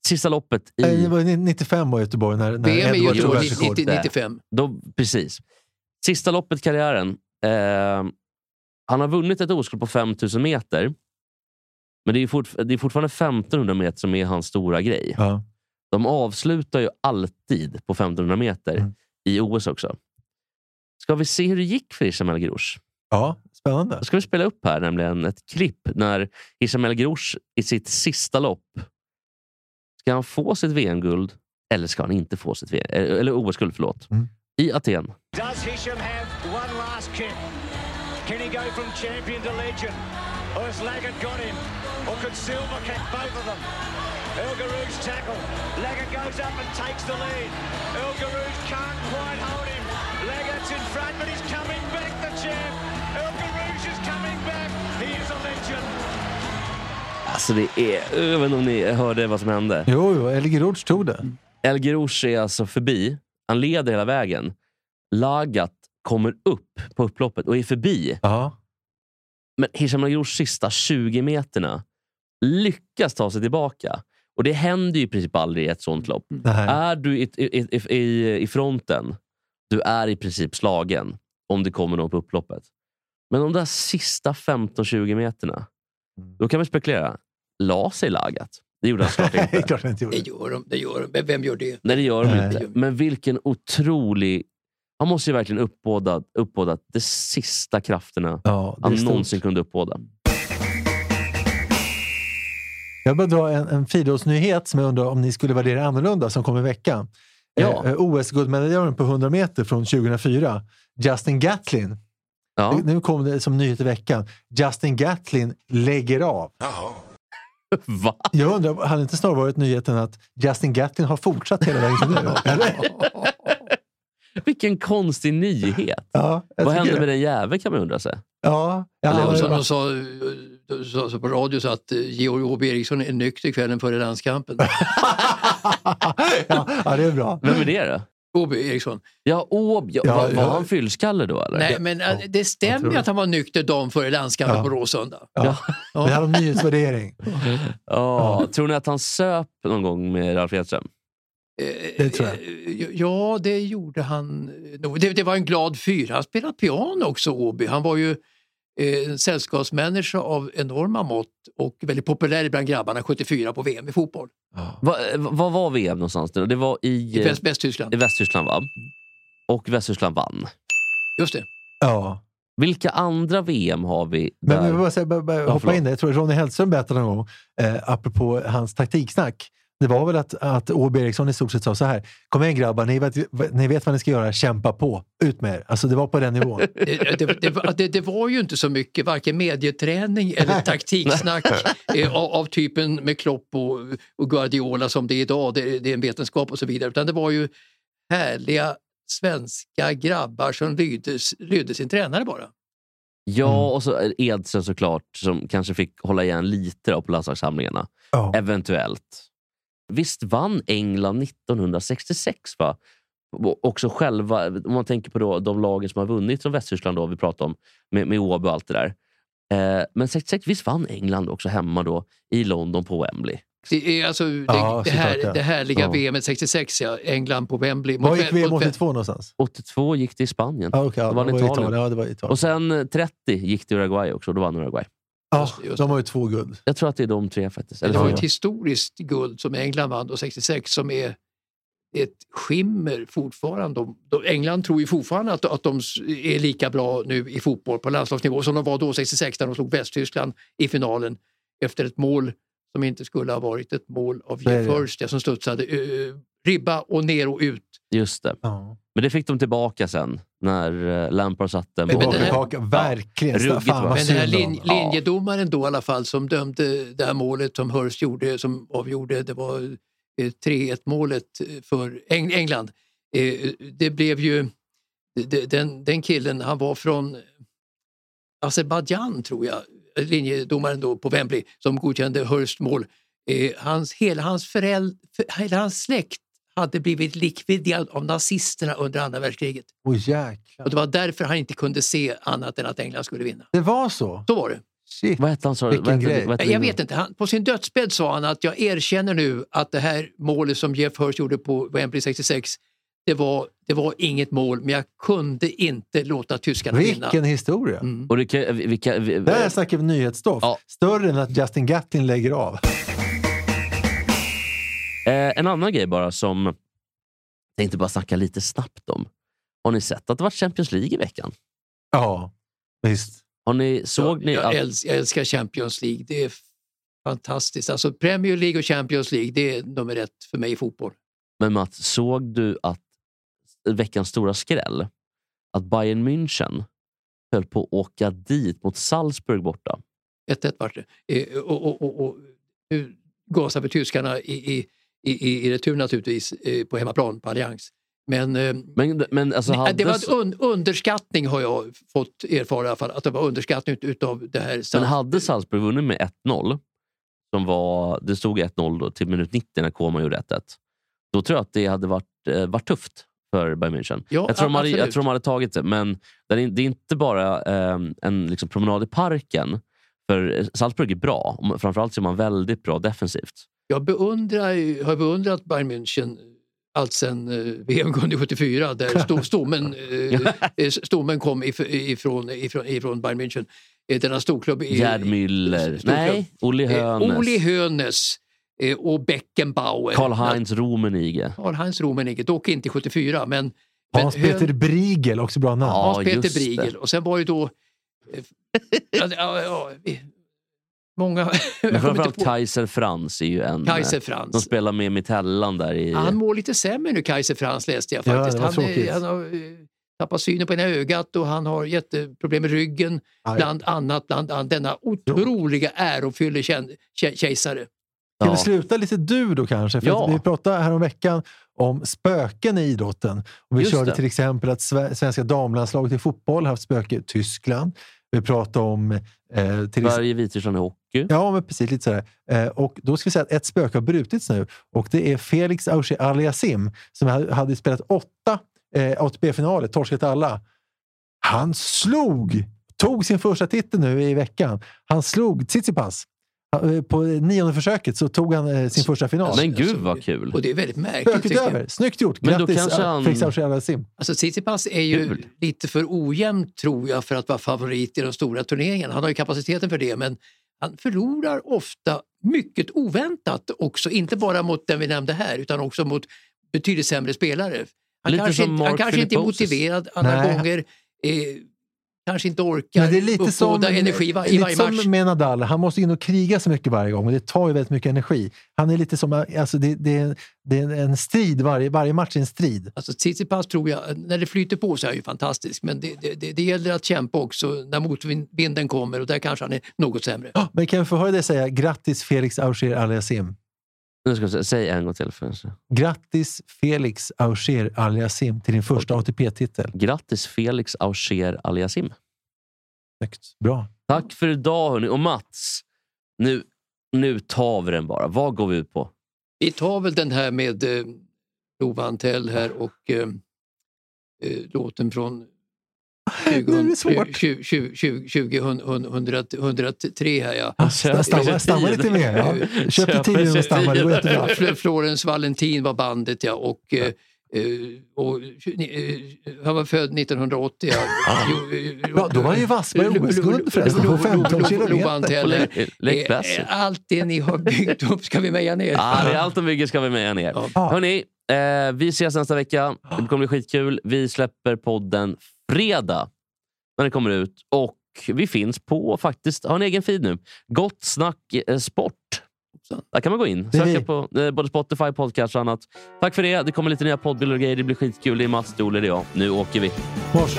Speaker 1: Sista loppet i...
Speaker 3: Eh, Det var 95 var Göteborg när, när
Speaker 2: VM då
Speaker 3: världsrekord.
Speaker 2: 90, 95.
Speaker 1: Då, precis. Sista loppet i karriären. Eh, han har vunnit ett OS på 5000 meter. Men det är, fort, det är fortfarande 1500 meter som är hans stora grej.
Speaker 3: Ja.
Speaker 1: De avslutar ju alltid på 1500 meter
Speaker 3: Mm.
Speaker 1: i OS också. Ska vi se hur det gick för Isham El Grouche?
Speaker 3: ja, spännande.
Speaker 1: Då ska vi spela upp här nämligen ett klipp när Isham El Grouche i sitt sista lopp Ska han få sitt VM-guld eller ska han inte få sitt VM, eller OS-guld? Förlåt.
Speaker 3: Mm.
Speaker 1: I Aten.
Speaker 8: Does Hisham have one he go from champion to legend? Or has Laggett got him? Or could Silver catch both of them? El Garouge tackle. Laggett goes up and takes the lead. El Garouge can't quite hold him. Laggett's in front, but he's coming back, the champ. El Garouge is coming back. He is a legend.
Speaker 1: Alltså det är... Jag vet inte om ni hörde vad som hände.
Speaker 3: Jo, jo, El Girouch tog det.
Speaker 1: El Girouche är alltså förbi. Han leder hela vägen. Lagat kommer upp på upploppet och är förbi.
Speaker 3: Ja.
Speaker 1: Men Hisham El Girouches sista 20 meterna lyckas ta sig tillbaka. Och det händer ju i princip aldrig i ett sånt lopp.
Speaker 3: Nej.
Speaker 1: Är du i, i, i, i, i fronten, du är i princip slagen om det kommer någon på upploppet. Men de där sista 15-20 meterna, då kan vi spekulera. La sig Lagat? Det gjorde han såklart
Speaker 3: Det är
Speaker 1: inte.
Speaker 2: Det
Speaker 3: gjorde.
Speaker 2: gör de. Det gör de. Vem gör det?
Speaker 1: Nej, det gör de
Speaker 3: Nej.
Speaker 1: inte. Men vilken otrolig... Han måste ju verkligen uppbåda, uppbåda de sista krafterna
Speaker 3: Ja,
Speaker 1: han
Speaker 3: stort.
Speaker 1: någonsin kunde uppbåda.
Speaker 3: Jag vill dra en, en friidrottsnyhet som jag undrar om ni skulle värdera annorlunda som kommer i veckan.
Speaker 1: Ja.
Speaker 3: Eh, OS-guldmedaljören på 100 meter från 2004, Justin Gatlin.
Speaker 1: Ja.
Speaker 3: Nu kom det som nyhet i veckan. Justin Gatlin lägger av.
Speaker 1: Va?
Speaker 3: Jag undrar, hade inte snarare varit nyheten att Justin Gatlin har fortsatt hela vägen till nu?
Speaker 1: Vilken konstig nyhet.
Speaker 3: Ja,
Speaker 1: Vad hände
Speaker 3: det.
Speaker 1: med den jäveln kan man undra sig.
Speaker 3: Ja, ja,
Speaker 2: som de sa, sa så på radio så att eh, Georg Åby Eriksson är nykter kvällen före landskampen.
Speaker 3: ja, ja, det är bra.
Speaker 1: Vem är det då?
Speaker 2: Åby Eriksson.
Speaker 1: Ja, Åb, ja,
Speaker 3: Ja,
Speaker 1: var, var
Speaker 3: ja.
Speaker 1: han fyllskalle då eller?
Speaker 2: Nej, men eh, det stämmer ju att han var nykter dagen före landskampen
Speaker 3: Ja.
Speaker 2: på Råsunda.
Speaker 3: Ja.
Speaker 2: Ja.
Speaker 3: Det här om nyhetsvärdering.
Speaker 1: Ja, Tror ni att han söp någon gång med Ralf Edström?
Speaker 3: Det tror jag.
Speaker 2: Eh, Ja, det gjorde han. Det, det var en glad fyr. Han spelade piano också, Åby. Han var ju eh, en sällskapsmänniska av enorma mått och väldigt populär bland grabbarna 74 på VM i fotboll.
Speaker 1: Va, vad var VM någonstans? då? Det var i,
Speaker 2: I
Speaker 1: eh,
Speaker 2: Väst, Västtyskland.
Speaker 1: i Västtyskland va? Och Västtyskland vann.
Speaker 2: Just det.
Speaker 3: Ja.
Speaker 1: Vilka andra VM har vi
Speaker 3: Men
Speaker 1: där?
Speaker 3: vi vill bara, säga, bara, bara
Speaker 1: Ja,
Speaker 3: hoppa in där. Jag tror Ronny Hellström berättade någon gång, eh, apropå hans taktiksnack. Det var väl att, att Åby Eriksson i stort sett sa så här. Kom igen grabbar, ni vet, ni vet vad ni ska göra. Kämpa på. Ut med er. Alltså det var på den nivån.
Speaker 2: Det, det, det, var- det, det var ju inte så mycket varken medieträning eller taktiksnack eh, av, av typen med Klopp och, och Guardiola som det är idag. Det, det är en vetenskap och så vidare. Utan det var ju härliga svenska grabbar som lydde, lydde sin tränare bara.
Speaker 1: Ja, och så Edström såklart, som kanske fick hålla igen lite på landslagssamlingarna.
Speaker 3: Ja.
Speaker 1: Eventuellt. Visst vann England 1966? va? Och Också själva, om man tänker på då, de lagen som har vunnit från Västtyskland, då, vi pratar om med, med Åby och allt det där. Eh, men 66, visst vann England också hemma då i London på Wembley?
Speaker 2: Det är alltså det,
Speaker 3: Ja,
Speaker 2: det, här,
Speaker 3: ja.
Speaker 2: det härliga
Speaker 1: Ja.
Speaker 2: VM 66, ja. England på Wembley.
Speaker 3: Var gick VM
Speaker 2: mot-
Speaker 3: 82 någonstans?
Speaker 1: 82 gick det i Spanien.
Speaker 3: Ja, okay, ja,
Speaker 1: det var
Speaker 3: det var
Speaker 1: Italien.
Speaker 3: Italien. Ja, det var Italien.
Speaker 1: Och sen eh, 30 gick det i Uruguay också, då vann Uruguay.
Speaker 3: Ja,
Speaker 2: just
Speaker 3: de har ju två guld.
Speaker 1: Jag tror att det är de tre faktiskt. Eller
Speaker 2: Det var ett historiskt guld som England vann då 66 som är ett skimmer fortfarande. De, de, England tror ju fortfarande att, att de är lika bra nu i fotboll på landslagsnivå som de var då 66 när de slog Västtyskland i finalen efter ett mål som inte skulle ha varit ett mål av Jeff. Hurst som studsade ribba och ner och ut.
Speaker 1: Just det.
Speaker 3: Ja.
Speaker 1: Men det fick de tillbaka sen när eh, Lampard satte
Speaker 3: Tillbaka, verkligen.
Speaker 1: ruggigt
Speaker 2: Men den här lin, linjedomaren då i alla fall som dömde det här målet som Hurst gjorde, som avgjorde, det var eh, 3-1 målet för Eng England. Eh, Det blev ju, den, den killen han var från Azerbajdzjan tror jag, linjedomaren då på Wembley som godkände Hurst mål. Eh, Hans, hela, hans föräld, hela hans släkt hade blivit likviderad av nazisterna under andra världskriget.
Speaker 3: Jäklar.
Speaker 2: Och det var därför han inte kunde se annat än att England skulle vinna.
Speaker 3: Det var så?
Speaker 2: Så var det.
Speaker 3: Shit.
Speaker 1: Vad hette han? sa-
Speaker 3: Vilken grej.
Speaker 2: Jag vet inte, han, på sin dödsbädd sa han att jag erkänner nu att det här målet som Jeff Hurst gjorde på Wembley 66, det var, det var inget mål, men jag kunde inte låta tyskarna vinna.
Speaker 3: Vilken historia!
Speaker 2: Mm.
Speaker 1: Och det, kan- vilka, vi,
Speaker 3: Där snackar vi nyhetsstoff.
Speaker 1: Ja.
Speaker 3: Större än att Justin Gatlin lägger av.
Speaker 1: Eh, en annan grej bara som jag tänkte bara snacka lite snabbt om. Har ni sett att det var Champions League i veckan?
Speaker 3: Ja, visst.
Speaker 1: Har ni, såg
Speaker 2: jag,
Speaker 1: ni
Speaker 2: jag,
Speaker 1: att,
Speaker 2: äls- jag älskar Champions League, det är fantastiskt. Alltså Premier League och Champions League, det är nummer ett för mig i fotboll.
Speaker 1: Men Mats, såg du att veckans stora skräll, att Bayern München höll på att åka dit mot Salzburg borta?
Speaker 2: 1-1 vart det. Eh, och, och, och, och nu gasar vi tyskarna i, i, i, i retur naturligtvis eh, på hemmaplan på Allians. Men, eh,
Speaker 1: Men, men alltså hade
Speaker 2: det var en un, underskattning har jag fått erfara i alla fall, att det var underskattning ut- utav det här.
Speaker 1: Men hade Salzburg vunnit med 1-0, som var, det stod 1-0 då till minut 90 när Koma gjorde 1-1, då tror jag att det hade varit, eh, varit tufft för Bayern München.
Speaker 2: Ja,
Speaker 1: jag, tror de hade, jag tror de hade tagit det, men det är, inte bara eh, en liksom promenad i parken. För Salzburg är bra, framförallt så är man väldigt bra defensivt.
Speaker 2: Jag beundrar, har beundrat Bayern München allt sen VM-guld 74 där sto, stommen, eh, eh, stommen kom if, ifrån, ifrån, ifrån Bayern München. Eh, Denna storklubb.
Speaker 1: Gerd Müller, nej, Hoeneß,
Speaker 2: Uli Hoeneß eh, och Beckenbauer.
Speaker 1: Karl-Heinz Rummenigge.
Speaker 2: Karl-Heinz Rummenigge, dock inte 74 men,
Speaker 3: Hans-Peter Briegel, också bra namn.
Speaker 1: Ja,
Speaker 2: Hans-Peter. Briegel och sen var det då ja, ja, många...
Speaker 1: Men framförallt Kaiser Franz är ju en...
Speaker 2: Kaiser Franz.
Speaker 1: De spelar med Mittellan där i...
Speaker 2: Han mår lite sämre nu, Kaiser Frans läste jag
Speaker 3: Ja,
Speaker 2: faktiskt.
Speaker 3: var
Speaker 2: han, är- han har eh, tappat synen på ena ögat och han har jätteproblem med ryggen.
Speaker 3: Aj.
Speaker 2: Bland annat, bland annat denna otroliga kä- kejsare.
Speaker 1: Ja.
Speaker 3: vi sluta lite du då kanske? För
Speaker 1: Ja.
Speaker 3: att vi pratade här om veckan om spöken i idrotten. Och vi
Speaker 1: Just
Speaker 3: körde
Speaker 1: det.
Speaker 3: till exempel att sve- svenska damlandslaget i fotboll har haft spöke i Tyskland. Vi pratade om... Eh, till
Speaker 1: Sverige, Vitryssland i hockey.
Speaker 3: ja, men precis. Lite sådär. Eh, och då ska vi säga att ett spöke har brutits nu. Och det är Felix Auger Aliasim som ha- hade spelat åtta eh, ATP-finaler, torskat alla. Han slog, tog sin första titel nu i veckan. Han slog Tsitsipas. Eh, På nionde försöket så tog han eh, sin första final.
Speaker 1: Men gud
Speaker 2: Alltså,
Speaker 1: vad kul!
Speaker 2: Och det är väldigt märkligt.
Speaker 3: Över. Snyggt gjort!
Speaker 1: Men då
Speaker 3: Grattis
Speaker 1: kanske
Speaker 3: han...
Speaker 1: han-
Speaker 3: Felix Auger Aliasim.
Speaker 2: Alltså Tsitsipas är ju
Speaker 1: Kul.
Speaker 2: lite för ojämn tror jag för att vara favorit i de stora turneringarna. Han har ju kapaciteten för det men han förlorar ofta mycket oväntat också. Inte bara mot den vi nämnde här utan också mot betydligt sämre spelare. Han
Speaker 1: Lite
Speaker 2: kanske,
Speaker 1: som
Speaker 2: inte, han kanske inte är motiverad alla
Speaker 3: Nej.
Speaker 2: gånger. Eh, kanske inte orkar
Speaker 3: Men det är lite som,
Speaker 2: energi va- i
Speaker 3: lite
Speaker 2: varje match.
Speaker 3: som med Nadal. Han måste in och kriga så mycket varje gång och det tar ju väldigt mycket energi. Han är lite som, alltså det, det, är- det är en strid, varje, varje match är en strid.
Speaker 2: Alltså Tsitsipas tror jag, när det flyter på så är han ju fantastisk men det, det, det, gäller att kämpa också när motvinden kommer och där kanske han är något sämre.
Speaker 3: Men kan vi få höra dig säga grattis Felix Auger Aliasim?
Speaker 1: Nu ska jag säga, säg en gång till. För
Speaker 3: Grattis Felix Auger Aliasim till din första ATP-titel.
Speaker 1: Grattis Felix Auger Aliasim.
Speaker 3: Snyggt. Bra.
Speaker 1: Tack för idag hörni. Och Mats, nu, nu tar vi den bara. Vad går vi ut på?
Speaker 2: Vi tar väl den här med eh, Lova Antell här och eh, eh, låten från 2003 här ja.
Speaker 3: Ah, sta- Stamma, stamma lite mer. Ja. Köp dig tid genom att stamma, det går jättebra.
Speaker 2: Fl- Florence Valentin var bandet ja och, eh, eh, och eh, han var född 1980. Ja. Jo, eh,
Speaker 3: Ja, då var han ju vass
Speaker 2: Lo-
Speaker 3: OS-guld förresten, på
Speaker 2: Lo- Lo-
Speaker 3: 15
Speaker 2: Lo-
Speaker 3: kilometer.
Speaker 2: Allt det ni har byggt upp ska vi meja ner.
Speaker 1: Ah, det är allt de bygger ska vi med ner.
Speaker 3: Ja.
Speaker 1: Hörni, eh, vi ses nästa vecka. Det kommer bli skitkul. Vi släpper podden fredag när den kommer ut. Och vi finns på, faktiskt, har en egen feed nu. Gott snack eh, sport. Där kan man gå in.
Speaker 3: Det
Speaker 1: Söka på eh, både Spotify, podcast och annat. Tack för det. Det kommer lite nya poddbilder och grejer. Det blir skitkul. Det är Mats, Stole, det är jag. Nu åker vi.
Speaker 3: Mors.